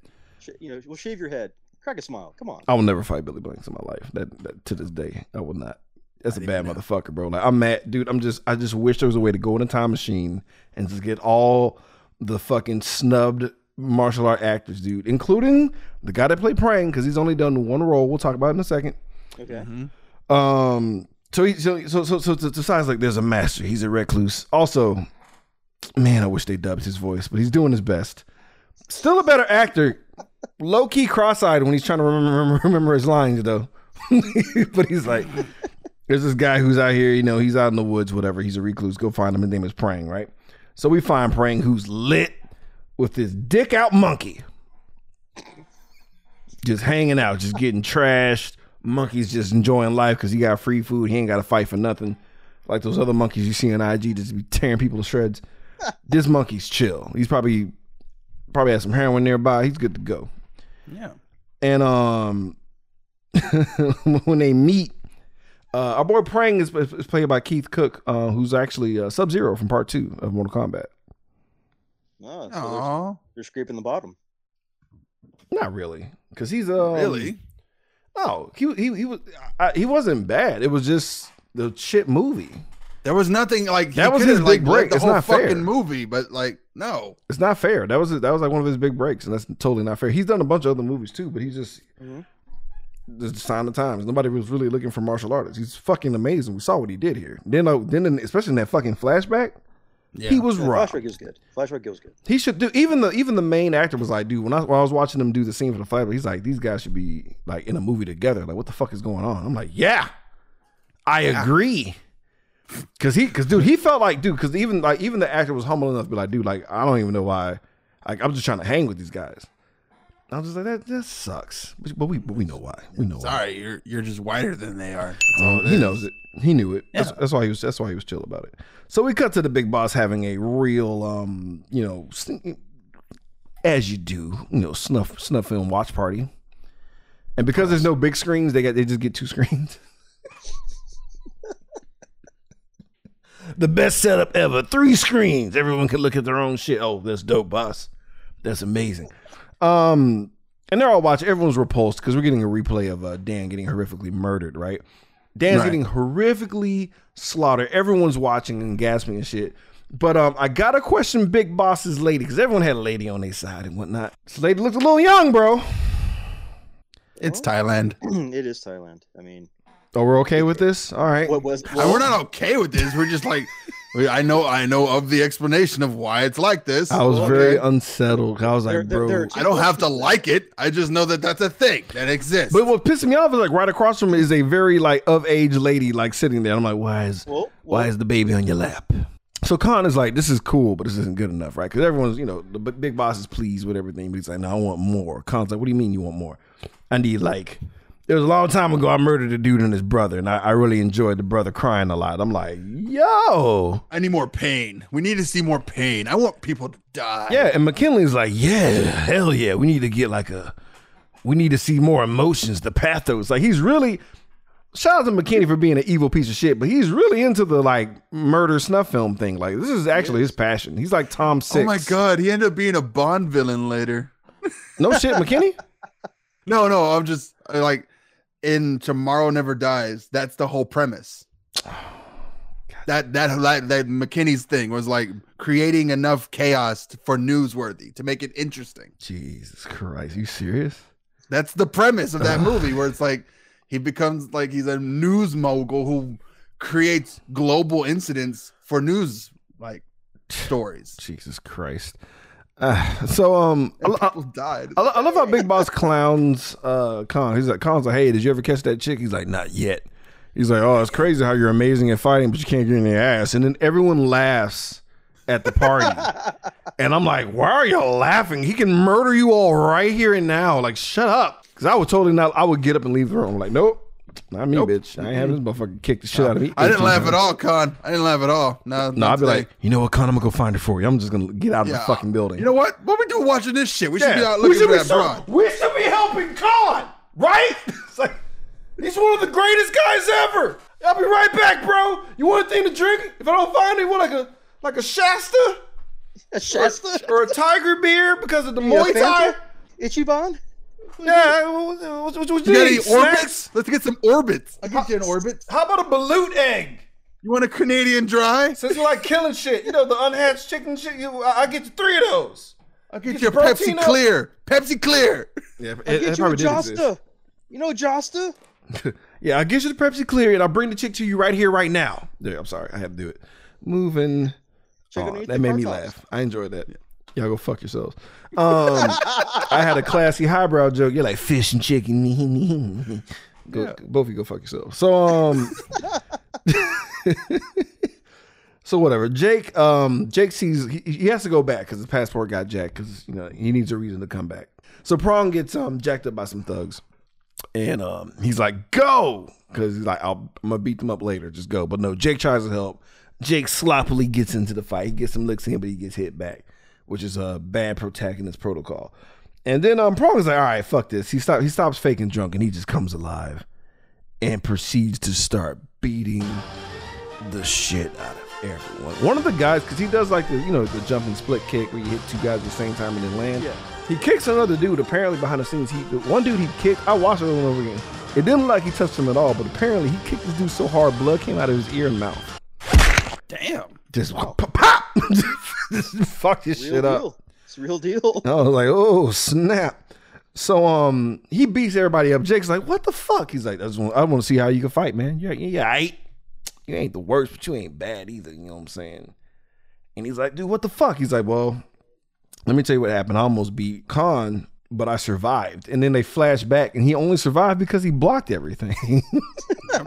You know, we'll shave your head. Crack a smile. Come on.
I will never fight Billy Blanks in my life. That, that to this day, I will not. That's a
I
bad motherfucker, bro. Like I'm mad, dude. I'm just, I just wish there was a way to go in a time machine and just get all the fucking snubbed martial art actors, dude, including the guy that played Prang, because he's only done one role. We'll talk about it in a second.
Okay.
Um, so he, so so so so to, to size like there's a master. He's a recluse. Also, man, I wish they dubbed his voice, but he's doing his best. Still a better actor. Low key cross eyed when he's trying to remember, remember remember his lines though. but he's like, there's this guy who's out here. You know, he's out in the woods, whatever. He's a recluse. Go find him. His name is Prang, right? So we find Prang, who's lit with this dick out monkey just hanging out, just getting trashed. Monkey's just enjoying life because he got free food. He ain't got to fight for nothing. Like those other monkeys you see on IG just be tearing people to shreds. this monkey's chill. He's probably probably has some heroin nearby. He's good to go.
Yeah.
And um, when they meet, uh, our boy Prang is, is played by Keith Cooke, uh, who's actually uh, Sub Zero from Part Two of Mortal Kombat.
Oh, so they're, they're scraping the bottom.
Not really, because he's um,
Really?
No, he he he was I, he wasn't bad. It was just the shit movie.
There was nothing like
That was his
like,
big
led
break.
The
It's
whole
not
fucking
fair.
movie, but like no.
It's not fair. That was that was like one of his big breaks, and that's totally not fair. He's done a bunch of other movies too, but he's just
Mhm.
just a sign of times. Nobody was really looking for martial artists. He's fucking amazing. We saw what he did here. Then, uh, then in, especially in that fucking flashback,
Yeah.
he was
Yeah,
raw.
Flashback is good. Flashback was good.
He should do. Even the even the main actor was like, dude, when I, when I was watching him do the scene for the flashback, he's like, these guys should be like in a movie together. Like, what the fuck is going on? I'm like, yeah, I agree. Cause he, cause dude, he felt like, dude, cause even like even the actor was humble enough to be like, dude, like I don't even know why. Like I'm just trying to hang with these guys. I was just like, that that sucks. But, but we but we know why. We know why.
Sorry, you're you're just whiter than they are. That's
Oh,
all it
he
is.
knows it. He knew it. That's,
Yeah.
that's why he was. That's why he was chill about it. So we cut to the big boss having a real, um, you know, sn- as you do, you know, snuff snuff film watch party. And because there's no big screens, they got they just get two screens. the best setup ever. Three screens. Everyone can look at their own shit. Oh, that's dope, boss. That's amazing. Um, and they're all watching. Everyone's repulsed because we're getting a replay of uh, Dan getting horrifically murdered. Right? Dan's
Right.
getting horrifically slaughtered. Everyone's watching and gasping and shit. But um, I gotta question Big Boss's lady because everyone had a lady on their side and whatnot. This lady looked a little young, bro.
It's Thailand.
it is Thailand. I mean,
Oh, we're okay with this. All right.
what was?
And we're not okay with this. We're just like, we- I know, I know of the explanation of why it's like this.
I was
Well,
very
okay.
unsettled. I was like,
There- there-
bro.
there are two
I don't have to
questions
like it. I just know that that's a thing that exists.
But what pissed me off is like right across from me is a very like of age lady like sitting there. I'm like, why is
Well,
why
well,
is the baby on your lap? So Khan is like, this is cool, but this isn't good enough, right? Because everyone's, you know, the big boss is pleased with everything, but he's like, no, I want more. Khan's like, what do you mean you want more? I need like, there was a long time ago I murdered a dude and his brother, and I, I really enjoyed the brother crying a lot. I'm like, yo,
I need more pain. We need to see more pain. I want people to die.
yeah. And McKinney's like, yeah, hell yeah, we need to get like a, we need to see more emotions, the pathos. Like he's really. Shout out to McKinney for being an evil piece of shit, but he's really into the like murder snuff film thing. Like this is actually his passion. He's like Tom Six.
Oh my god, he ended up being a Bond villain later.
No shit, McKinney.
No, no, I'm just like in Tomorrow Never Dies. That's the whole premise. That that that, that McKinney's thing was like creating enough chaos to- for newsworthy to make it interesting.
Jesus Christ, you serious?
That's the premise of that movie, where it's like he becomes like he's a news mogul who creates global incidents for news like stories.
Jesus Christ. Uh, so um, I,
And
I,
people died.
I I love how Big Boss clowns uh Khan. He's like Khan's like, hey, did you ever catch that chick? He's like, not yet. He's like, "Oh, it's crazy how you're amazing at fighting, but you can't get in the ass." And then everyone laughs at the party, and I'm like, "Why are y'all laughing? He can murder you all right here and now. Like, shut up." Because I would totally not. I would get up and leave the room. Like, nope, not me, bitch. I ain't having this motherfucker kick the shit out of me.
I didn't laugh
times.
at all, Khan. I didn't laugh at all. No,
No, I'd be like, you know what, Khan? I'm gonna go find her for you. I'm just gonna get out of the fucking building.
You know what? What we do watching this shit? We should be out
we
looking
should
for
be
that
ser-
broad.
We should be helping Khan, right? It's like he's one of the greatest guys ever. I'll be right back, bro. You want anything to drink? If I don't find it, you want like a like a Shasta
A Shasta?
or a Tiger beer because of the
You got
Muay Thai?
Ichiban?
Yeah, what, what, what, what
You got any orbits? Let's get some orbits. I'll get you an orbit.
How about a balut egg?
You want a Canadian dry?
Since you like killing shit, you know the unhatched chicken shit. You, I, I get you three of those.
I'll get
Get
you a Pepsi
up.
Clear. Pepsi Clear.
Yeah,
I get you a Josta. You know Josta?
Yeah, I'll get you the Pepsi Clear and I'll bring the chick to you right here, right now. Yeah, I'm sorry, I had to do it. Moving. Oh, that made me
tops.
laugh. I enjoyed that. Y'all go fuck yourselves. Um, I had a classy highbrow joke. You're like fish and chicken. go, Both of you go fuck yourselves. So um, so whatever. Jake um Jake sees he, he has to go back because his passport got jacked because you know he needs a reason to come back. So Prang gets um jacked up by some thugs, and um he's like go because he's like I'll, I'm gonna beat them up later. Just go. But no, Jake tries to help. Jake sloppily gets into the fight. He gets some licks in, but he gets hit back, which is a bad protagonist protocol. And then um Prang is like, all right, fuck this. He stop he stops faking drunk and he just comes alive and proceeds to start beating the shit out of everyone. One of the guys, because he does like the you know the jumping split kick where you hit two guys at the same time and then land.
Yeah.
He kicks another dude. Apparently behind the scenes, he the one dude he kicked. I watched it over and over again. It didn't look like he touched him at all, but apparently he kicked this dude so hard, blood came out of his ear and mouth.
Damn.
Just pop, pop, fuck this
Real
shit up.
It's a real deal.
I was like, oh snap. So um, he beats everybody up. Jake's like, what the fuck? He's like, I just want, I want to see how you can fight, man. Yeah, yeah, yeah. ain't, you ain't the worst, but you ain't bad either. You know what I'm saying? And he's like, dude, what the fuck? He's like, well, let me tell you what happened. I almost beat Khan, but I survived. And then they flash back, and he only survived because he blocked everything.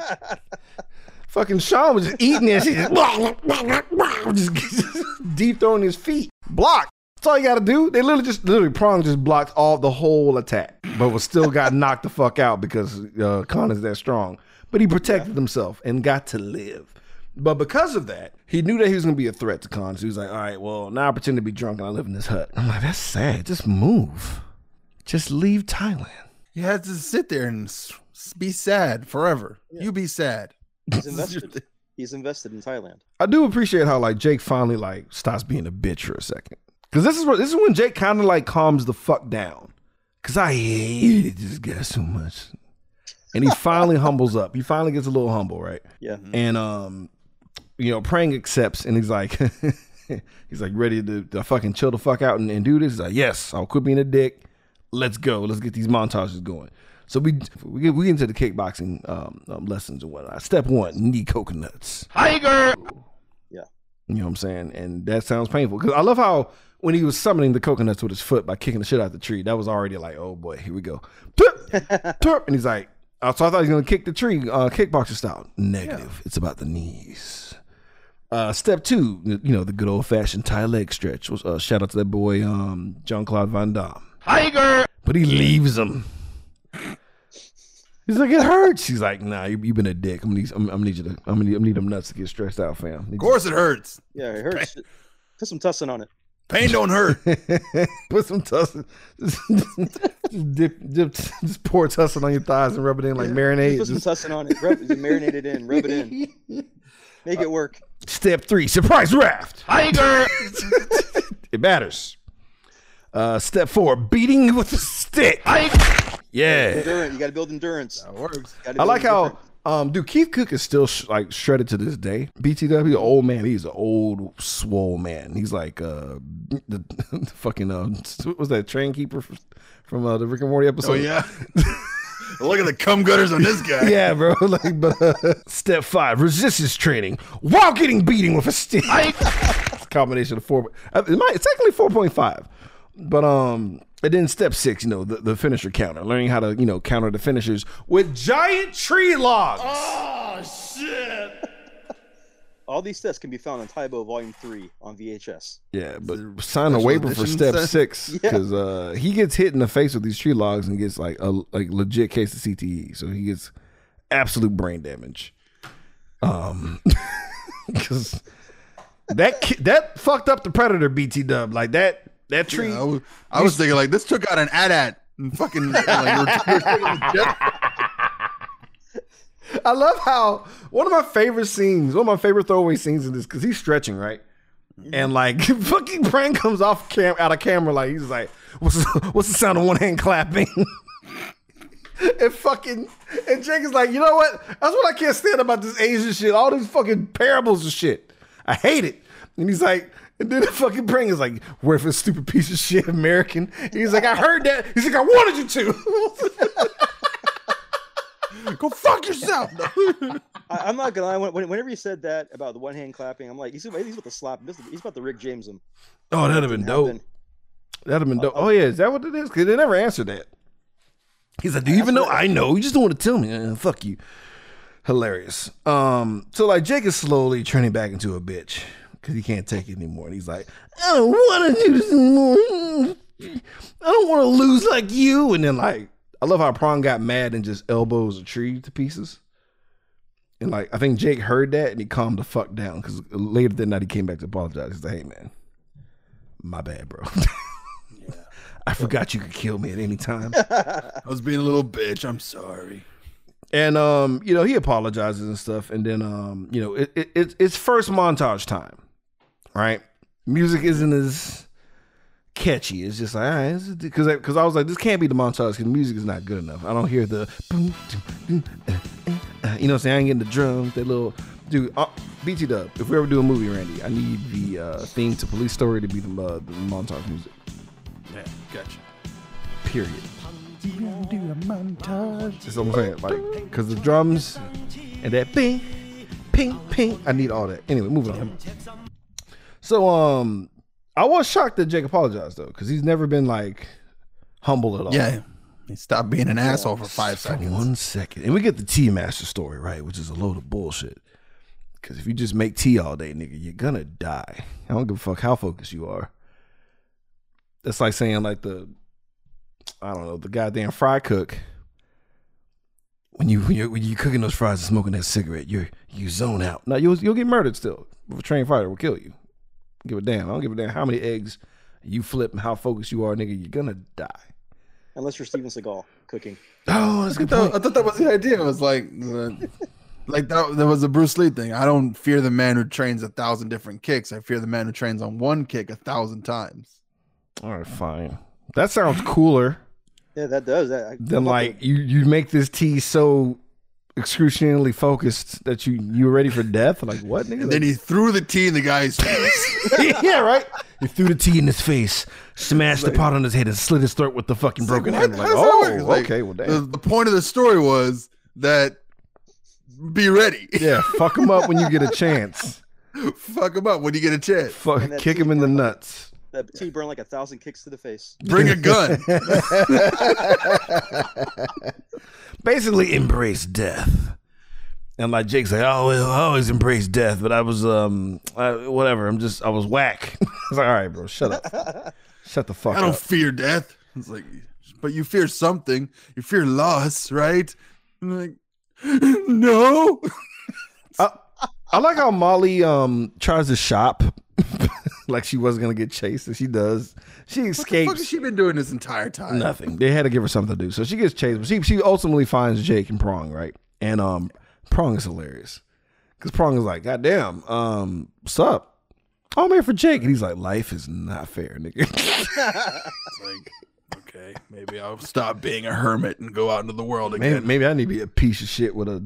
Fucking Sean was just eating that shit, just, just deep throwing his feet. Block. That's all you got to do. They literally just literally Prang just blocked all the whole attack, but was still got knocked the fuck out because uh, Khan is that strong. But he protected himself and got to live. But because of that, he knew that he was gonna be a threat to Khan. So he was like, "All right, well, now I pretend to be drunk and I live in this hut." I'm like, "That's sad. Just move. Just leave Thailand."
You had to sit there and be sad forever. You be sad.
He's invested. He's invested in Thailand.
I do appreciate how like Jake finally like stops being a bitch for a second. Cause this is what this is when Jake kind of like calms the fuck down. Cause I hated this guy so much. And he finally humbles up. He finally gets a little humble, right?
Yeah.
And um, you know, Prang accepts and he's like he's like ready to, to fucking chill the fuck out and, and do this. He's like, yes, I'll quit being a dick. Let's go. Let's get these montages going. So we we get, we get into the kickboxing um, um, lessons and whatnot. Step one: knee coconuts.
Tiger.
Yeah.
You know what I'm saying? And that sounds painful because I love how when he was summoning the coconuts with his foot by kicking the shit out of the tree, that was already like, oh boy, here we go. Turp, turp. And he's like, uh, so I thought he was gonna kick the tree, uh, kickboxer style. Negative. It's about the knees. Uh, step two, you know, the good old fashioned Thai leg stretch. Was uh, shout out to that boy, um, Jean-Claude Van Damme.
Tiger.
But he leaves him. He's like, it hurts. He's like, nah, you, you been a dick. I'm gonna need, I'm, I'm gonna need you to, I'm gonna need, I'm gonna need them nuts to get stressed out, fam.
Of course it hurts.
Yeah, it hurts. Put some tussin on it.
Pain don't hurt.
Put some tussin. Just, just dip, dip, just pour tussin on your thighs and rub it in like marinade.
Put some
Just-
tussin on it. Rub, just marinate it in. Rub it in. Make it work.
Step three, surprise raft.
Tiger.
It matters. Uh, step four, beating with a stick. Yeah.
You got to build endurance.
That works.
I
build
like how, um, dude, Keith Cooke is still sh- like shredded to this day. BTW, old man, he's an old swole man. He's like uh, the, the fucking uh, what was that train keeper from, from uh, the Rick and Morty episode?
Oh yeah. Look at the cum gutters on this guy.
yeah, bro. Like, but uh, step five, resistance training while getting beating with a stick. it's a combination of four. uh, It might, it's technically four point five, But um, and then step six, you know, the, the finisher counter, learning how to you know counter the finishers with giant tree logs. Oh shit!
All these steps can be found in Tae Bo Volume 3 on VHS.
Yeah, but sign a waiver for step
set?
six
Yeah.
because uh, he gets hit in the face with these tree logs and gets like a like legit case of CTE. So he gets absolute brain damage. Um, because that that fucked up the predator BT Dub like that that tree.
Yeah, I was, I was thinking like this took out an AT-AT and fucking like, you're- you're taking a jet-
I love how one of my favorite scenes, one of my favorite throwaway scenes in this, because he's stretching, right? Mm-hmm. And like fucking Prang comes off cam out of camera, like he's like, "What's the, what's the sound of one hand clapping?" and fucking and Jake is like, "You know what? That's what I can't stand about this Asian shit. All these fucking parables and shit. I hate it." And he's like. And then the fucking Prang is like, worthless, stupid piece of shit, American. He's like, I heard that. He's like, I wanted you to.
Go fuck yourself.
I, I'm not gonna lie. When, when- whenever he said that about the one hand clapping, I'm like, he's, he's about to slap him. He's about to Rick James him.
oh, that'd have been dope.
Happen.
That'd have been dope. Oh yeah, is that what it is? Because they never answered that. He's like, "Do you even know?" I know. You just don't want to tell me. Uh, fuck you. Hilarious. Um. So like, Jake is slowly turning back into a bitch because he can't take it anymore, and he's like, "I don't want to do this anymore. I don't want to lose like you." And then like, I love how Prang got mad and just elbows a tree to pieces. And like, I think Jake heard that and he calmed the fuck down because later that night he came back to apologize. He's like, "Hey man, my bad, bro." I forgot you could kill me at any time.
I was being a little bitch. I'm sorry.
and um, you know, he apologizes and stuff, and then um, you know, it, it, it it's first montage time, right? Music isn't as catchy. It's just like, all right, because because I was like, this can't be the montage because the music is not good enough. I don't hear the, boom, doom, doom, uh, uh, uh, you know, what I'm saying I ain't getting the drums, that little dude. Uh, BT Dub. If we ever do a movie, Randy, I need the uh, theme to Police Story to be the, uh, the montage music.
Yeah, gotcha.
Period. That's what I'm saying. Like, because the drums and that ping, ping, ping. I need all that. Anyway, moving on. So, um, I was shocked that Jake apologized though, because he's never been like humble at all.
Yeah, he stopped being an asshole for five
For
seconds.
one second. And we get the Tea Master story, right? Which is a load of bullshit. Because if you just make tea all day, nigga, you're gonna die. I don't give a fuck how focused you are. That's like saying like the, I don't know, the goddamn fry cook. When you when you're, when you cooking those fries and smoking that cigarette, you you zone out. No, you'll you'll get murdered still. A trained fighter will kill you. Give a damn. I don't give a damn how many eggs you flip and how focused you are, nigga. You're gonna die.
Unless you're Steven Seagal cooking.
Oh, that's a
I
good
thought,
point.
I thought that was the idea. It was like, the- like that. There was a Bruce Lee thing. I don't fear the man who trains a thousand different kicks. I fear the man who trains on one kick a thousand times.
All right, fine. That sounds cooler
Yeah, that does. That, I-
than like you you make this tea so excruciatingly focused that you you were ready for death. Like what, nigga?
And then he threw the tea in the guy's face.
yeah, right. He threw the tea in his face, smashed the pot on his head, and slit his throat with the fucking broken
What?
hand. Like, oh.
Like,
okay, well,
the,
damn.
the point of the story was that be ready.
yeah, fuck him up when you get a chance.
Fuck him up when you get a chance.
Fuck, kick him in the
burned-
nuts.
That tea burned like a thousand kicks to the face.
Bring a gun.
Basically, embrace death. And like Jake's like, oh, I always embrace death, but I was um, I, whatever. I'm just, I was whack. I was like, all right, bro, shut up, shut the fuck
I don't
up.
fear death. It's like, but you fear something. You fear loss, right? I'm like, no.
I like how Molly um tries to shop like she wasn't gonna get chased, and she does. She
What the fuck
escapes
has she been doing this entire time?
nothing. They had to give her something to do, so she gets chased. But she she ultimately finds Jake and Prang, right? And um, Prang is hilarious because Prang is like, "God damn, um, what's up? Oh, I'm here for Jake," and he's like, "Life is not fair, nigga."
It's like, okay, maybe I'll stop being a hermit and go out into the world
maybe,
again.
maybe I need to be a piece of shit with a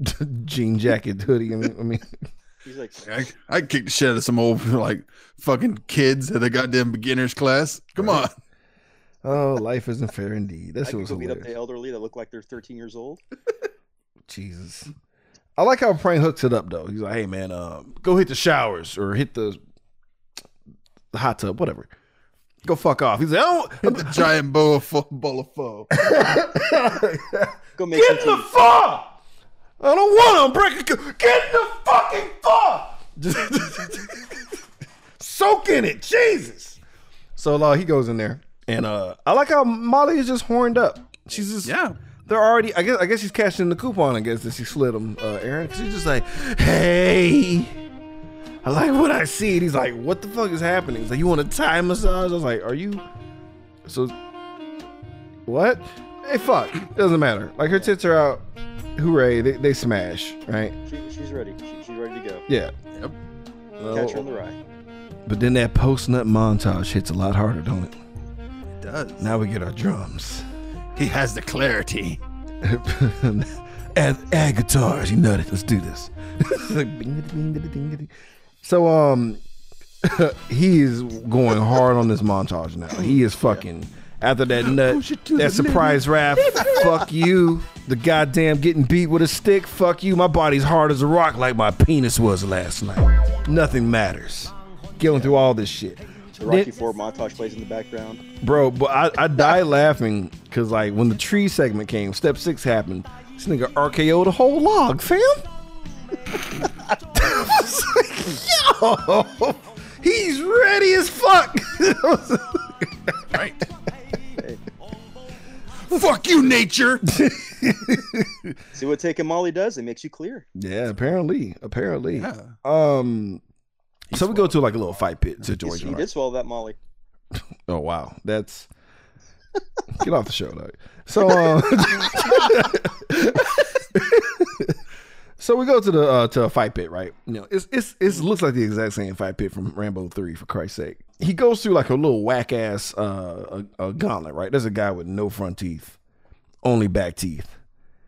jean jacket hoodie. I mean, I mean
He's like,
I, I kicked the shit out of some old like fucking kids at the goddamn beginners class. Come on.
oh, life isn't fair indeed. That
I
shit
could
was
go beat up the elderly that look like they're 13 years old.
Jesus. I like how Prang hooks it up though. He's like, "Hey man, um, go hit the showers or hit the the hot tub, whatever." Go fuck off. He's like, oh,
The giant bowl of fo- bowl of pho.
Go make
get
some
in the
tea.
pho. I don't want to break it. Get in the fucking fuck. Just soak in it, Jesus. So uh, he goes in there, and uh, I like how Molly is just horned up. She's just
Yeah.
They're already. I guess. I guess she's cashing the coupon. I guess that she slid him, uh, Aaron. 'cause she's just like, hey. I like what I see. And he's like, what the fuck is happening? He's like, you want a Thai massage? I was like, are you? So, what? Hey, fuck. Doesn't matter. Like her tits are out. Hooray! They, they smash, right?
She, she's ready. She, she's ready to go.
Yeah.
Yep.
Catch her in the rye.
but then that post nut montage hits a lot harder, don't it?
It does.
Now we get our drums.
He has the clarity.
add, add guitars. You nutted. Let's do this. So um, he is going hard on this montage now. He is fucking after that nut, that surprise rap. fuck you. The goddamn getting beat with a stick. Fuck you. My body's hard as a rock, like my penis was last night. Nothing matters. Going through all this shit.
The Rocky
Then-
Four montage plays in the background.
Bro, but I, I died laughing because like when the tree segment came, step six happened. This nigga RKO the whole log, fam. I was like, Yo, he's ready as fuck.
Right. Fuck you, nature.
See what taking Molly does? It makes you clear.
yeah, apparently, apparently.
Yeah.
Um, so we go to like a little fight pit
He's-
situation.
he
right?
did swallow that Molly.
Oh wow, that's get off the show, dog. So, uh, so we go to the uh, to a fight pit, right? You know, it's it's it looks like the exact same fight pit from Rambo Three, for Christ's sake. He goes through like a little whack ass uh, a, a gauntlet, right? There's a guy with no front teeth, only back teeth,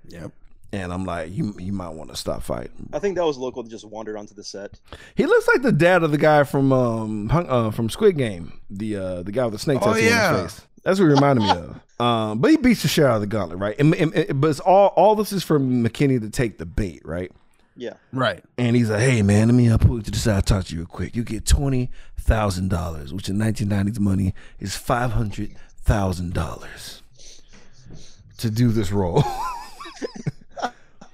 Yep.
and I'm like, you you might want to stop fighting.
I think that was local that just wandered onto the set.
He looks like the dad of the guy from um Hung- uh, from Squid Game, the uh the guy with the snake
Oh,
tattoo on his face. That's what he reminded me of. Um, but he beats the shit out of the gauntlet, right? And, and- and- but it's all all this is for McKinney to take the bait, right?
Yeah.
Right.
And he's like, "Hey man, let me uh, pull you to the side, I'll talk to you real quick. You get twenty thousand dollars, which in 1990s money is five hundred thousand dollars to do this role.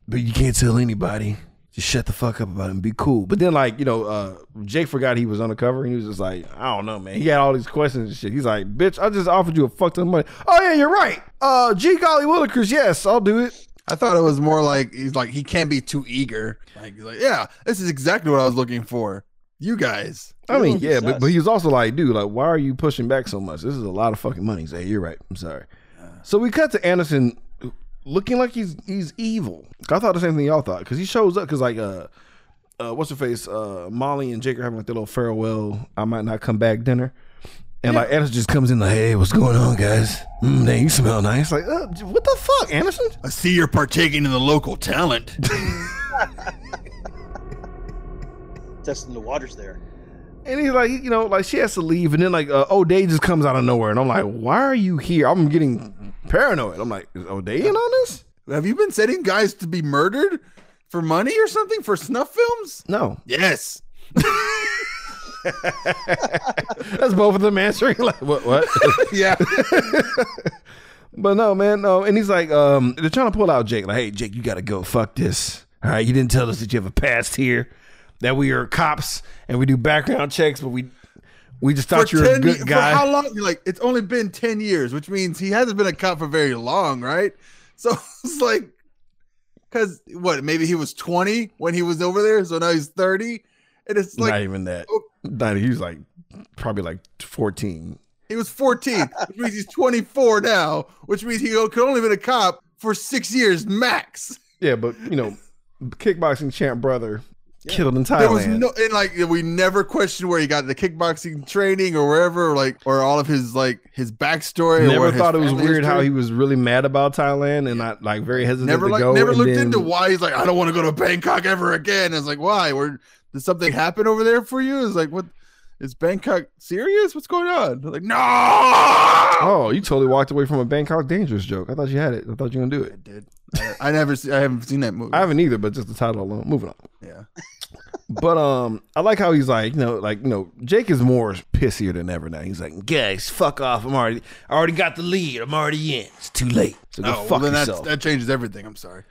but you can't tell anybody. Just shut the fuck up about it and be cool. But then, like you know, uh, Jake forgot he was undercover, and he was just like, "I don't know, man." He had all these questions and shit. He's like, "Bitch, I just offered you a fuck ton of money." Oh yeah, you're right. Uh, G Golly Willikers, yes, I'll do it.
I thought it was more like he's like he can't be too eager. Like he's like, yeah, this is exactly what I was looking for. You guys.
I mean, yeah, but, but he was also like, dude, like, why are you pushing back so much? This is a lot of fucking money. He's like, you're right. I'm sorry. So we cut to Anderson looking like he's he's evil. I thought the same thing y'all thought because he shows up because like uh uh what's her face uh Molly and Jake are having like their little farewell. I might not come back dinner. And like Anderson just comes in like, hey, what's going on, guys? Mm, man, you smell nice. Like, uh, what the fuck, Anderson?
I see you're partaking in the local talent.
Testing the waters there.
And he's like, you know, like she has to leave, and then like uh, O'Day just comes out of nowhere, and I'm like, why are you here? I'm getting paranoid. I'm like, is O'Day in on this?
Have you been setting guys to be murdered for money or something for snuff films?
No,
Yes.
that's both of them answering. Like, what? What?
Yeah.
but no, man, no. And he's like, um, they're trying to pull out Jake. Like, hey, Jake, you gotta go. Fuck this. All right, you didn't tell us that you have a past here, that we are cops and we do background checks, but we we just thought you were a good guy.
For how long? You're like, it's only been 10 years, which means he hasn't been a cop for very long, right? So it's like, because what, maybe he was 20 when he was over there, so now he's 30. And it's like,
not even that. Not, he was like probably like 14.
he was 14, which means he's 24 now, which means he could only been a cop for six years max.
Yeah, but you know, kickboxing champ brother killed in Thailand.
There was no, and like we never questioned where he got the kickboxing training or wherever, or like, or all of his like his backstory. or
Never thought it was weird how he was really mad about Thailand and not like very hesitant
never
to
like
go.
never looked
then-
into why he's like I don't want to go to Bangkok ever again. It's like why? Where did something happen over there for you? Is like what is Bangkok serious? What's going on? They're like no.
Oh, you totally walked away from a Bangkok Dangerous joke. I thought you had it. I thought you were gonna do
I
it.
did. I, I never. See, I haven't seen that movie.
I haven't either, but just the title alone. Moving on.
yeah.
But um, I like how he's like, you know, like you know, Jake is more pissier than ever now. He's like, guys, fuck off. I'm already, I already got the lead. I'm already in. It's too late. So go
Oh,
fuck
well,
yourself.
that changes everything. I'm sorry.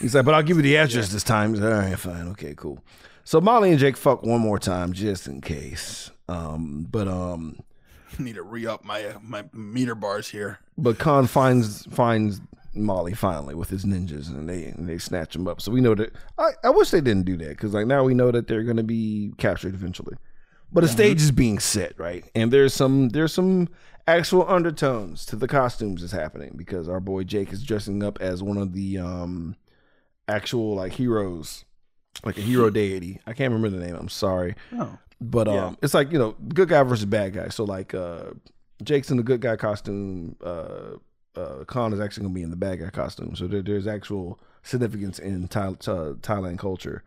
He's like, but I'll give you the address this time. He's like, all right, fine, okay, cool. So Molly and Jake fuck one more time just in case. Um, but um,
need to re up my my meter bars here.
but Khan finds finds Molly finally with his ninjas, and they and they snatch him up. So we know that. I, I wish they didn't do that because like now we know that they're going to be captured eventually. But a stage is being set, right? And there's some there's some actual undertones to the costumes that's happening because our boy Jake is dressing up as one of the um actual like heroes, like a hero deity. I can't remember the name. I'm sorry.
Oh.
But um,
Yeah.
it's like you know, good guy versus bad guy. So like, uh, Jake's in the good guy costume. Uh, uh, Khan is actually gonna be in the bad guy costume. So there, there's actual significance in Thai, uh, Thailand culture.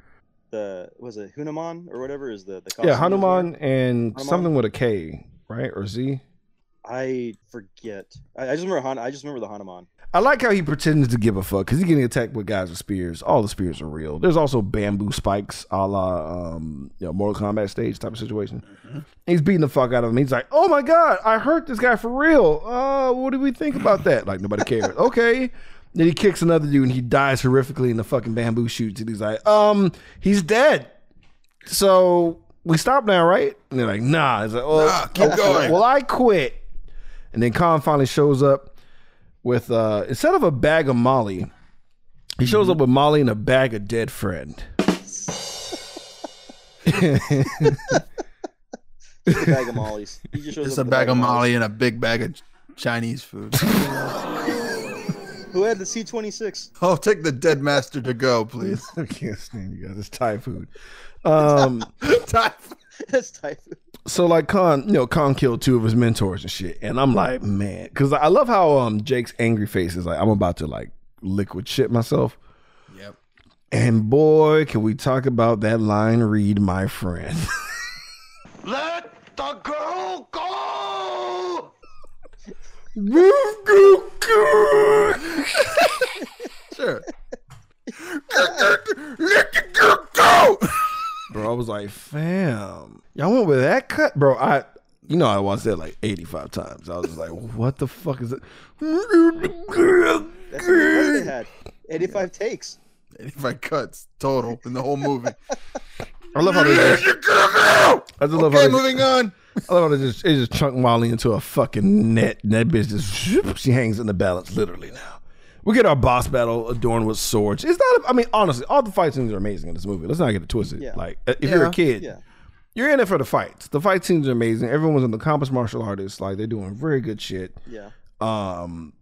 The was it Hanuman or whatever is the the
yeah,
costume he
Hanuman and
Hanuman?
something with a K, right or Z.
I forget. I, I just remember Han. I just remember the Hanuman.
I like how he pretends to give a fuck because he's getting attacked with guys with spears. All the spears are real. There's also bamboo spikes, a la um, you know, Mortal Kombat stage type of situation. He's beating the fuck out of him. He's like, "Oh my god, I hurt this guy for real. Uh, what do we think about that?" Like nobody cares. okay. Then he kicks another dude and he dies horrifically in the fucking bamboo shoots. And he's like, "Um, he's dead." So we stop now, right? And they're like, "Nah." He's like, "Oh,
Nah, keep
okay.
going.
Well, I quit." And then Khan finally shows up with uh instead of a bag of Molly, he shows up with Molly and a bag of dead friend.
Just a bag of mollies. He just shows
Just
up
a
with
bag of
mollies.
Molly and a big bag of Chinese food.
Who had the C twenty six?
I'll take the dead master to go, please.
I can't stand you guys. It's Thai food. Um,
Time.
That's typhoon.
So like Khan, you know, Khan killed two of his mentors and shit, and I'm like, man, because I love how um Jake's angry face is like, I'm about to like liquid shit myself.
Yep.
And boy, can we talk about that line read, my friend.
Let the girl go!
Sure. Let the girl go.
Bro, I was like, fam, y'all went with that cut, bro. I, you know, I watched that like 85 times. I was just like, what the fuck is it?
That's how many they had. Eighty five takes.
85 cuts total in the whole movie.
I love how they just,
Let the girl go.
I just love how
Okay,
they,
moving on.
I love how they just, they just chunk Molly into a fucking net, and that bitch just, she hangs in the balance literally now. We get our boss battle adorned with swords. It's not, I mean, honestly, all the fight scenes are amazing in this movie. Let's not get it twisted.
Yeah.
Like, if you're a kid,
Yeah.
you're in it for the fights. The fight scenes are amazing. Everyone's an accomplished martial artist. Like, they're doing very good shit.
Yeah.
Um,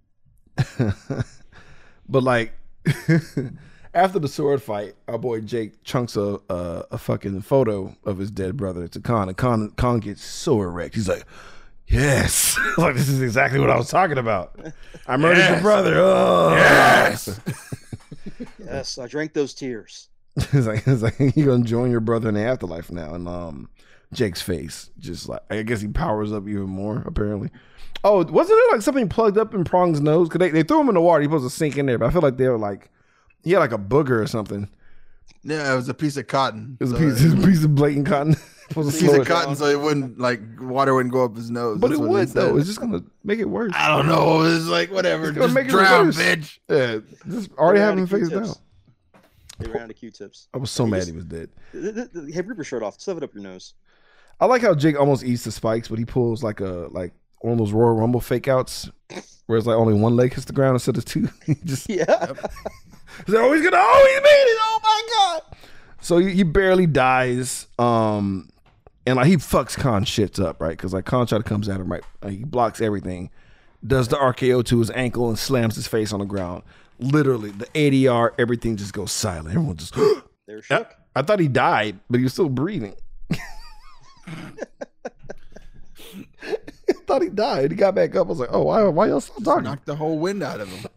but like after the sword fight, our boy Jake chunks a, a a fucking photo of his dead brother to Khan, and Khan Khan gets so erect. He's like, "Yes, like this is exactly what I was talking about. I murdered your brother. Oh, yes."
Yes. I drank those tears.
it's like it's like you're gonna join your brother in the afterlife now, and um, Jake's face just like I guess he powers up even more apparently. Oh, wasn't it like something plugged up in Prang's nose? Cause they, they threw him in the water. He was supposed to sink in there, but I feel like they were like he had like a booger or something.
Yeah, it was a piece of cotton.
It was a piece, it was a piece of blatant cotton. Supposed to
piece
slow
of
down.
cotton so it wouldn't like water wouldn't go up his nose.
But
That's
it
what
would though. It's just gonna make it worse.
I don't know. It's like whatever.
It's gonna
Just
make it
drown,
worse.
bitch.
Yeah, just already
They ran
having
out of
figured it
Q-tips. They ran out of Q-tips.
I was so
He
mad
just-
he was dead.
Have Reaper shirt off. Stuff it up your nose.
I like how Jake almost eats the spikes, but he pulls like a like one of those Royal Rumble fake outs where it's like only one leg hits the ground instead of two. just
Yeah.
he's like, oh, he's gonna oh he made it. Oh my god. So he, he barely dies. Um and like he fucks Khan shits up, right? Because like Khan try to comes at him, right? Like, he blocks everything, does the RKO to his ankle and slams his face on the ground. Literally, the ADR, everything just goes silent. Everyone just
They were shook.
I thought he died, but he was still breathing. I thought he died. He got back up. I was like, oh, why, why y'all still talking?
Knocked the whole wind out of him.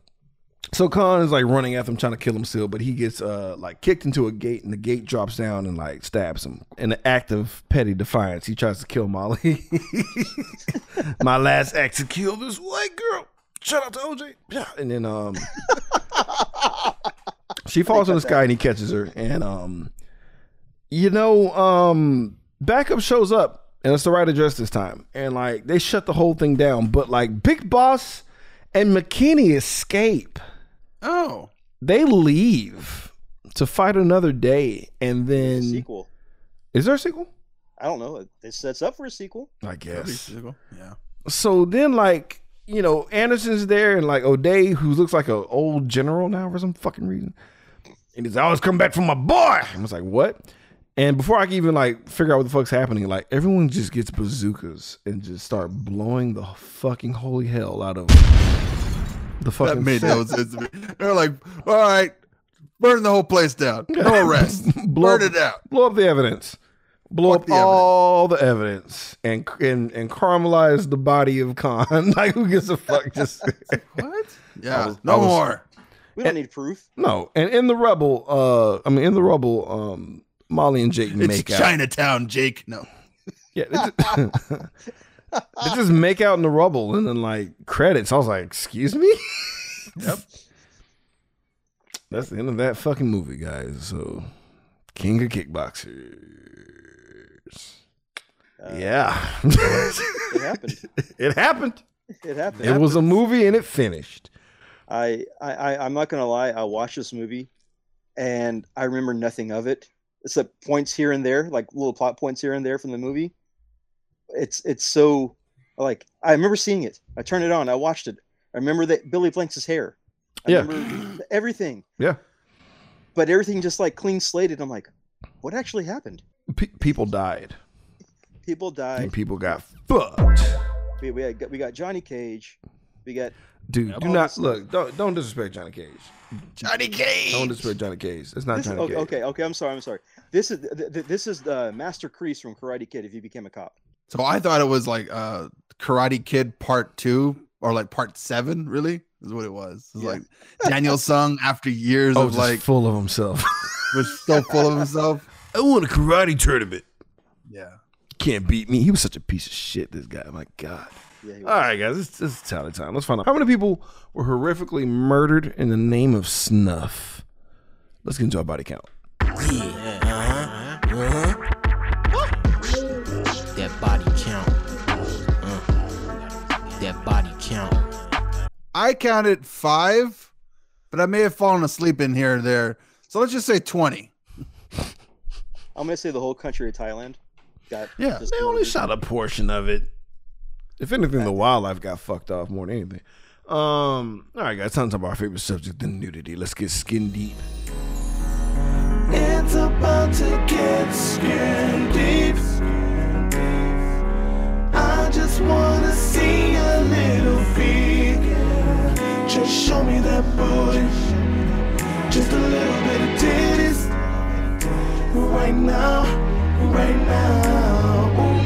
So Khan is like running after him, trying to kill him still, but he gets uh like kicked into a gate, and the gate drops down and like stabs him. In an act of petty defiance, he tries to kill Molly. My last act to kill this white girl. Shout out to OJ. Yeah, and then um, she falls in the sky and he catches her, and um, you know, um, backup shows up and it's the right address this time, and like they shut the whole thing down. But like Big Boss and McKinney escape.
Oh,
They leave to fight another day, and then
sequel.
is there a sequel?
I don't know. It sets up for a sequel.
I
that'd
guess.
sequel. Yeah.
So then, like you know, Anderson's there, and like O'Day, who looks like an old general now for some fucking reason, and he's always come back for my boy. I was like, what? And before I can even like figure out what the fuck's happening, like everyone just gets bazookas and just start blowing the fucking holy hell out of the
That
fucking
made no sense to me. They're like, all right, burn the whole place down. No arrest.
Blow
burn
up-
it out.
blow up the evidence, blow
Fuck
up
the evidence.
all the evidence, and and and caramelize the body of Khan. like who gives a fuck? Just
What? Yeah.
was-
no
was-
more.
We don't need proof.
no. And in the rubble, uh, I mean in the rubble, um, Molly and Jake
It's
make out.
Chinatown, Jake. No.
Yeah, they just, they just make out in the rubble, and then like credits. I was like, excuse me.
Yep.
That's the end of that fucking movie, guys. So, King of Kickboxers.
Uh,
yeah,
It happened.
it happened.
It happened.
It was a movie and it finished.
I, I, I I'm not gonna lie. I watched this movie, and I remember nothing of it except points here and there, like little plot points here and there from the movie. It's it's so like I remember seeing it. I turned it on. I watched it. I remember that Billy Blanks' hair. I
Yeah.
remember everything.
Yeah.
But everything just like clean slated. I'm like, what actually happened?
Pe- people died
People died.
and people got fucked.
We, we, got, we got Johnny Cage. We got
Dude, do not
this-
look. Don't don't disrespect Johnny Cage.
Johnny Cage.
Don't disrespect Johnny Cage. It's not
this,
Johnny
okay,
Cage.
okay, okay. I'm sorry. I'm sorry. This is th- th- this is the Master Kreese from Karate Kid. If you became a cop,
So I thought it was like uh Karate Kid Part Two or like Part Seven. Really, is what it was. It was
Yeah.
like Daniel Sung after years
Oh,
of
just
like
full of himself.
was so full of himself.
I won a karate tournament.
Yeah.
Can't beat me. He was such a piece of shit. This guy. My God.
yeah.
All right, guys, it's, it's tally time. Let's find out how many people were horrifically murdered in the name of snuff. Let's get into our body count.
That
I counted five, but I may have fallen asleep in here or there. So let's just say twenty.
I'm gonna say the whole country of Thailand got.
Yeah.
They only
murdered.
shot a portion of it. If anything, the wildlife got fucked off more than anything. Um, all right, guys, time to talk about our favorite subject, the nudity. Let's get skin deep.
It's about to get skin deep. I just wanna see a little peek. Just show me that booty. Just a little bit of titties. Right now, right now. Ooh,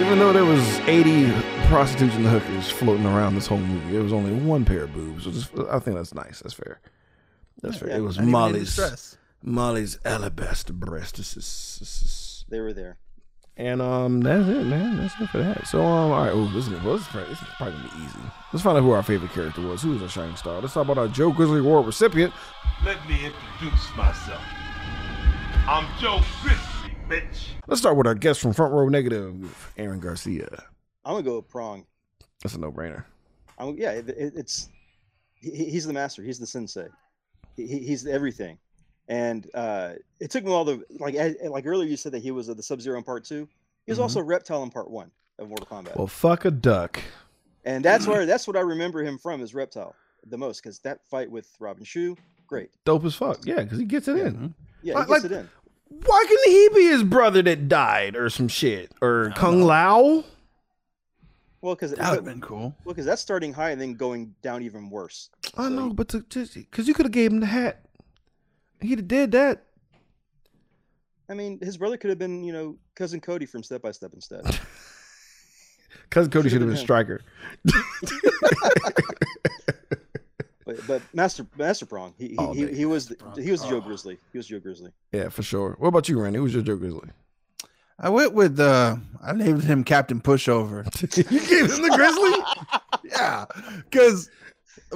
ooh,
Even though there was 80 prostitutes and hookers floating around this whole movie, there was only one pair of boobs. Which is, I think that's nice. That's fair. That's fair.
Yeah,
it was
Not even in
Molly's
distress.
Molly's alabaster breast. This is- this is-
They were there.
And um, that's it, man. That's it for that. So um, all right. Oh, this is well, this is, probably, this is probably gonna be easy. Let's find out who our favorite character was. Who was our shining star? Let's talk about our Joe Grizzly Award recipient.
Let me introduce myself. I'm Joe Grizzly, bitch.
Let's start with our guest from Front Row Negative, Aaron Garcia.
I'm gonna go with Prang.
That's a no-brainer.
I'm, yeah, it, it- it's he, he's the master. He's the sensei. He, he- he's everything. And uh, it took me all the like like earlier you said that he was uh, the Sub Zero in Part Two. He was
Mhm.
also Reptile in Part One of Mortal Kombat.
Well, fuck a duck.
and that's where that's what I remember him from is Reptile the most because that fight with Robin Shou, great.
Dope as fuck. Yeah, because he gets it in.
Yeah,
Like-
he gets
like-
it in.
Why couldn't he be his brother that died or some shit or Kung Lao?
Well, because
That would have been cool.
well, because that's starting high and then going down even worse.
I
So-
know, but to, just because you could have gave him the hat, he'd have did that.
I mean, his brother could have been, you know, cousin Cody from Step by Step instead.
Cousin Cody should
Should've
been
been him.
striker.
but but Master Master Prang, he he,
Oh,
he, he was the,
Prang.
he was Joe
Oh.
Grizzly. He was Joe Grizzly.
yeah, for sure. What about you, Randy? Who's your Joe Grizzly?
I went with uh I named him Captain Pushover.
you gave him the Grizzly?
yeah, because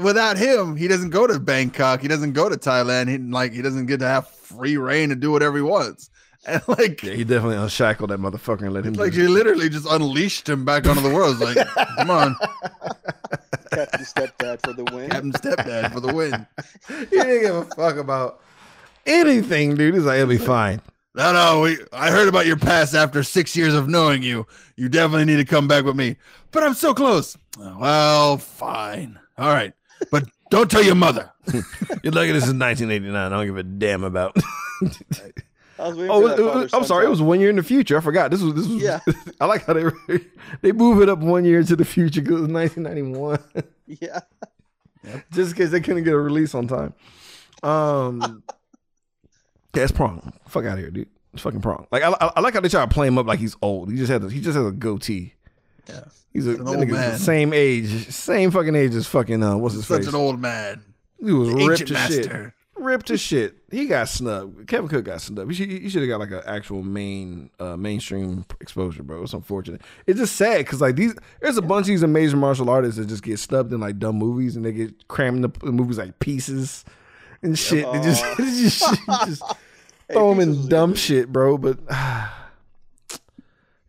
without him, he doesn't go to Bangkok. He doesn't go to Thailand. He like he doesn't get to have free reign to do whatever he wants. And like,
Yeah, he definitely unshackled that motherfucker and let him.
like
do
you literally just unleashed him back onto the world. It's like, come on,
Captain Stepdad for the win.
Captain Stepdad for the win.
he didn't give a fuck about anything, dude. He's like, it'll be fine.
No, no, we, I heard about your past after six years of knowing you. You definitely need to come back with me. But I'm so close. "Oh, Well, fine. All right. But don't tell your mother.
You're lucky this is 1989. I don't give a damn about.
I was waiting
oh,
for
it-
that
it- I'm
father-son
sorry. It was one year in the future. I forgot. This was this was.
Yeah.
I like how they they move it up one year into the future because it was 1991.
Yeah.
just in case they couldn't get a release on time. Um, yeah, it's Prang. Fuck out of here, dude. It's fucking Prang. Like I, I, I like how they try to play him up like he's old. He just had, he just has a goatee.
Yeah.
He's a
an old man.
same age, same fucking age as fucking uh, what's his
Such
face?
an old man.
he was ripped
Ancient
to shit. Ripped to shit. He got snubbed. Kevin Cooke got snubbed. He should, he should have got like an actual main uh, mainstream exposure, bro. It's unfortunate. It's just sad because like these, there's a bunch of these amazing martial artists that just get snubbed in like dumb movies and they get crammed in the movies like pieces and shit. They just, they just, just
Hey,
throw them in dumb shit, bro. But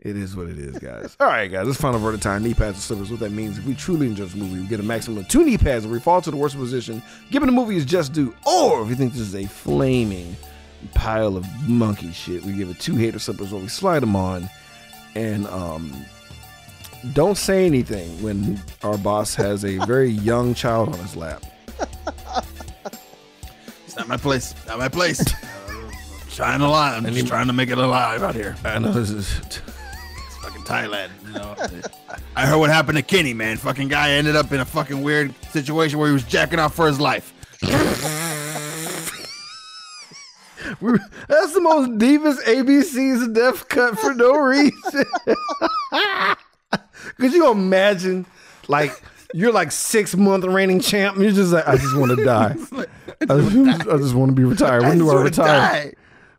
it is what it is, guys. All right, guys. Let's final of time. Knee pads and slippers. What that means, if we truly enjoy this movie, we get a maximum of two knee pads if we fall to the worst position, given the movie is just due, or if you think this is a flaming pile of monkey shit, we give it two hater slippers where we slide them on, and um, don't say anything when our boss has a very young child on his lap.
It's not my place. Not my place. trying to lie. I'm just trying to make it alive out here.
I know this is.
Thailand. You know? I heard what happened to Kenny, man. Fucking guy ended up in a fucking weird situation where he was jacking off for his life.
That's the most deepest ABC's death cut for no reason. Could you imagine, like, you're like six month reigning champ, and you're just like, I just want to die. I just, just want to be retired. When do I
just
retire?
die.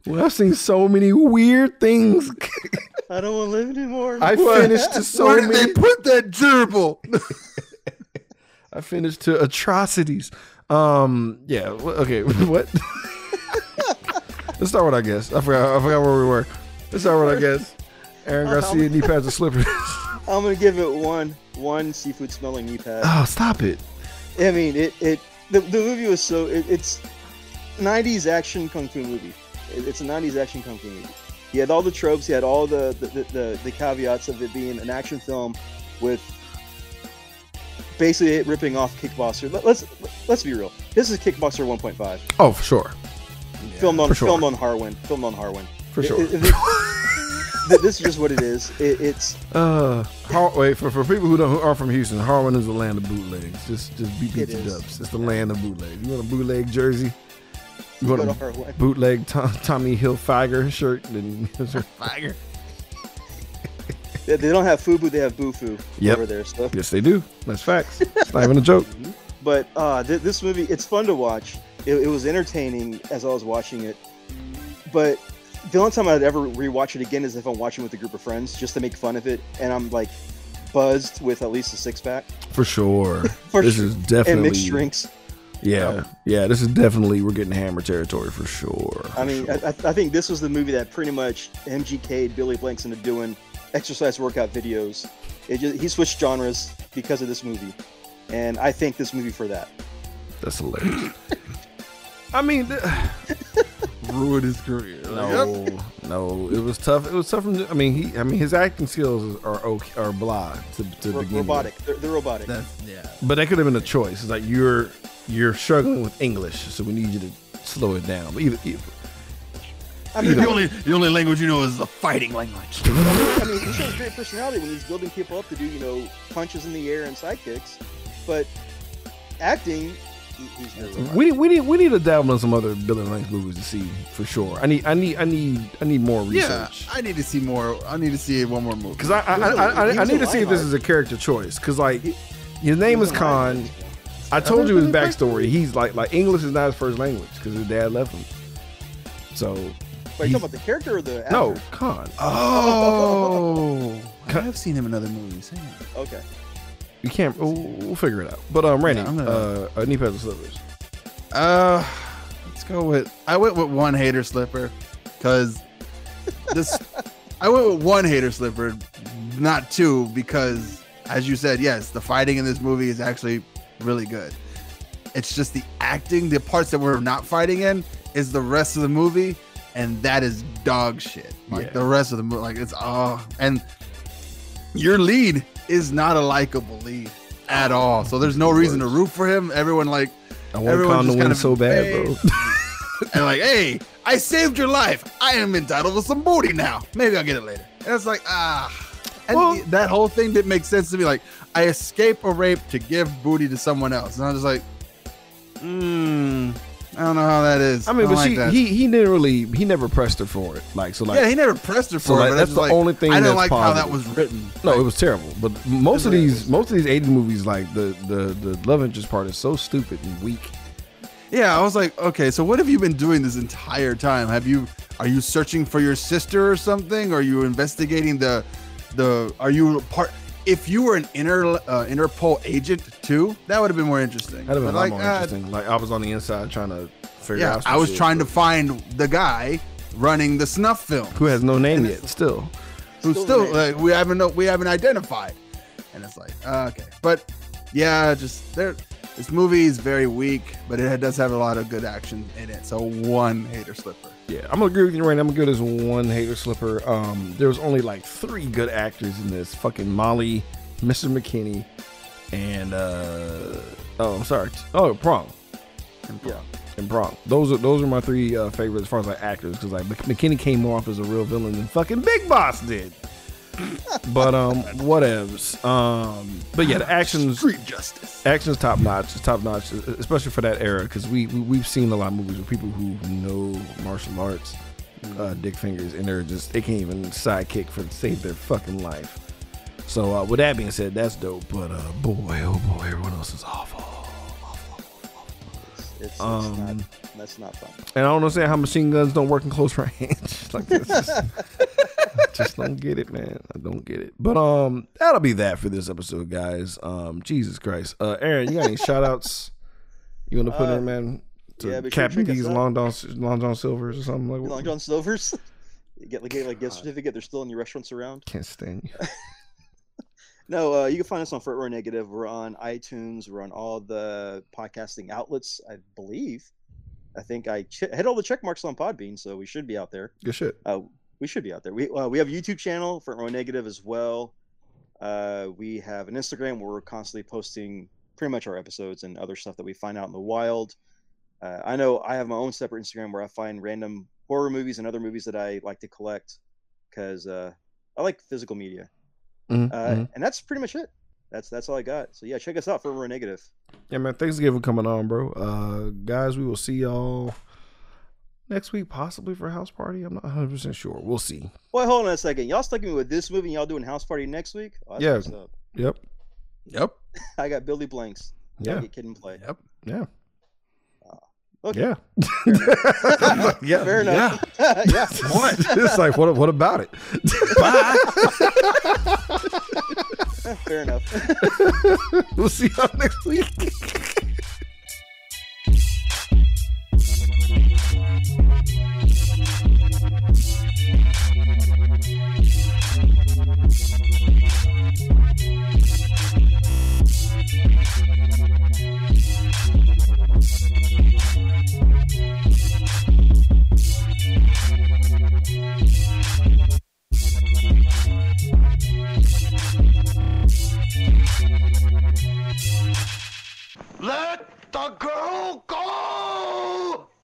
Well, I've seen so many weird things.
I don't want to live anymore.
I finished to so
Where did
many.
they put that gerbil?
I finished to atrocities. Um, yeah. Okay. What? Let's start with I guess. I forgot. I forgot where we were. Let's start with I guess. Aaron Garcia knee pads and slippers.
I'm gonna give it one one seafood smelling knee pad.
oh, stop it.
I mean, it it the, the movie was so it, it's 90s action kung fu movie. It, it's a 90s action kung fu movie. He had all the tropes. He had all the the, the, the the caveats of it being an action film with basically it ripping off Kickboxer. Let, let's let's be real. This is Kickboxer 1.5.
Oh, for sure.
filmed on
sure.
filmed on Harwin. Filmed on Harwin.
For sure.
it- it- th- this is just what it is. It, it's
Uh, Har- wait for, for people who don't who aren't from Houston, Harwin is the land of bootlegs. Just just beat beat
It
your dubs. It's the land of bootlegs. You want a bootleg jersey? You want a bootleg Tom, Tommy Hilfiger shirt? Then
Fagger.
They, they don't have Fubu. They have Bufu
Yep.
over there. So
yes, they do. That's facts. It's not even a joke.
But uh, th- this movie, it's fun to watch. It, it was entertaining as I was watching it. But the only time I'd ever rewatch it again is if I'm watching with a group of friends, just to make fun of it, and I'm like buzzed with at least a six pack
For sure.
For
this
sure.
is
and
definitely
mixed drinks.
Yeah, yeah. This is definitely we're getting hammer territory for sure.
I mean, I, I I think this was the movie that pretty much MGK'd Billy Blanks into doing exercise workout videos. It just, he switched genres because of this movie, and I thank this movie for that.
that's hilarious. I mean, th-
Ruined his career.
no, no. It was tough. It was tough. From, I mean, he. I mean, his acting skills are okay, are blah to, to
Ro-
begin
robotic.
with.
They're, they're robotic.
That's yeah.
But that could have been a choice. It's like you're you're struggling with English, so we need you to slow it down. But either, either
I mean,
The only the only language you know is the fighting language.
I mean, he shows great personality when he's building people up to do, you know, punches in the air and sidekicks. But acting, he, he's very robotic.
we we need we need to dabble in some other Billy Lynch movies to see for sure. I need I need I need I need more research.
Yeah,
research.
I need to see more. I need to see one more movie.
Because I I, I, I,
He
I need to see if this is a character choice. Because like
He-
his name is
He Lionheart.
Khan. I told you his backstory. He's like like English is not his first language because his dad left him. So
Wait, you talking about the character or the actor?
no Khan.
oh, I've seen him in other movies. Hang on.
Okay.
You can't. We'll, we'll figure it out. But um, Randy,
Yeah, I'm gonna-
uh, uh, knee pads and slippers.
Uh, let's go with. I went with one hater slipper, because this. I went with one hater slipper, not two, because as you said, yes, the fighting in this movie is actually really good. It's just the acting, the parts that we're not fighting in, is the rest of the movie, and that is dog shit. Like
Yeah.
the rest of the movie, like it's oh, and your lead is not a likable lead at all. So there's no reason to root for him. Everyone like
I want Khan to win
kind of
so bad, bro.
and like, hey, I saved your life. I am entitled to some booty now. Maybe I'll get it later. And it's like, ah. And
Well-
that whole thing didn't make sense to me. Like, I escape a rape to give booty to someone else. And I was just like, hmm, I don't know how that is.
I mean,
don't
but
like
she,
that.
he he didn't really he never pressed her for it. Like so, like
yeah, he never pressed her for
So,
it.
like,
but
that's the
like,
only thing
I don't
that's
like how that was written.
no, it was terrible. But most of these most of these 80s movies, like the the the love interest part is so stupid and weak.
Yeah, I was like, okay, so what have you been doing this entire time? Have you are you searching for your sister or something? Are you investigating the the are you part if you were an inter uh, Interpol agent too, that would have been more interesting.
That'd have been a lot
like,
more
uh,
interesting. Like I was on the inside trying to figure
Yeah,
out. some
I was
shit,
trying to find the guy running the snuff film
who has no name yet. Still,
who
Still
still like we haven't know- we haven't identified, and it's like uh, okay, but yeah, just there. This movie is very weak, but it does have a lot of good action in it. So one hater slipper.
Yeah, I'm gonna agree with you, Randy. I'm gonna give this one hater slipper. Um, there was only like three good actors in this. Fucking Molly, Mr. McKinney, and uh, oh, I'm sorry. Oh, Prang.
Yeah.
and Prang. Those are those are my three uh, favorites as far as like actors because like McKinney came more off as a real villain than fucking Big Boss did. But um, whatevs. Um, but yeah, the actions
Street justice.
action's top notch. It's top notch, especially for that era because we, we we've seen a lot of movies with people who know martial arts, uh, dick fingers, and they're just they can't even sidekick for save their fucking life. So uh, with that being said, that's dope. But uh, boy, oh boy, everyone else is awful.
It's,
Um,
not, that's not fun.
And I don't understand how machine guns don't work in close range. like this. Just, just don't get it, man. I don't get it. But um, that'll be that for this episode, guys. Um, Jesus Christ. Uh, Aaron, you got any shout outs you want to put
Uh,
in, man? To
yeah, be sure to
Captain
check us
D's
out.
Long John Long John Silvers or something like
Long. John Silver's. You get like get like gift certificate. They're still in your restaurants around.
Can't stand you.
No, uh, you can find us on Front Row Negative. We're on iTunes. We're on all the podcasting outlets, I believe. I think I ch- hit all the check marks on Podbean, so we should be out there.
Good shit.
Uh, we should be out there. We uh, we have a YouTube channel, Front Row Negative, as well. Uh, we have an Instagram where we're constantly posting pretty much our episodes and other stuff that we find out in the wild. Uh, I know I have my own separate Instagram where I find random horror movies and other movies that I like to collect because uh, I like physical media.
Mhm,
Uh,
mhm.
And that's pretty much it. That's that's all I got. So yeah, check us out for Row Negative.
Yeah, man. Thanksgiving coming on, bro. Uh, guys, we will see y'all next week, possibly for a house party. I'm not 100 percent sure. We'll see.
Wait, hold on a second. Y'all stuck me with this movie and y'all doing house party next week? Oh, that's
Yeah.
messed up.
Yep.
Yep.
I got Billy Blanks. Y'all
Yeah.
Get Kid 'n Play.
Yep.
Yeah.
Okay.
Yeah. Fair yeah.
Fair enough. Yeah. yeah.
What? it's like, what, what about it? Bye.
Fair enough.
we'll see y'all next week. Thank you. Let the girl go!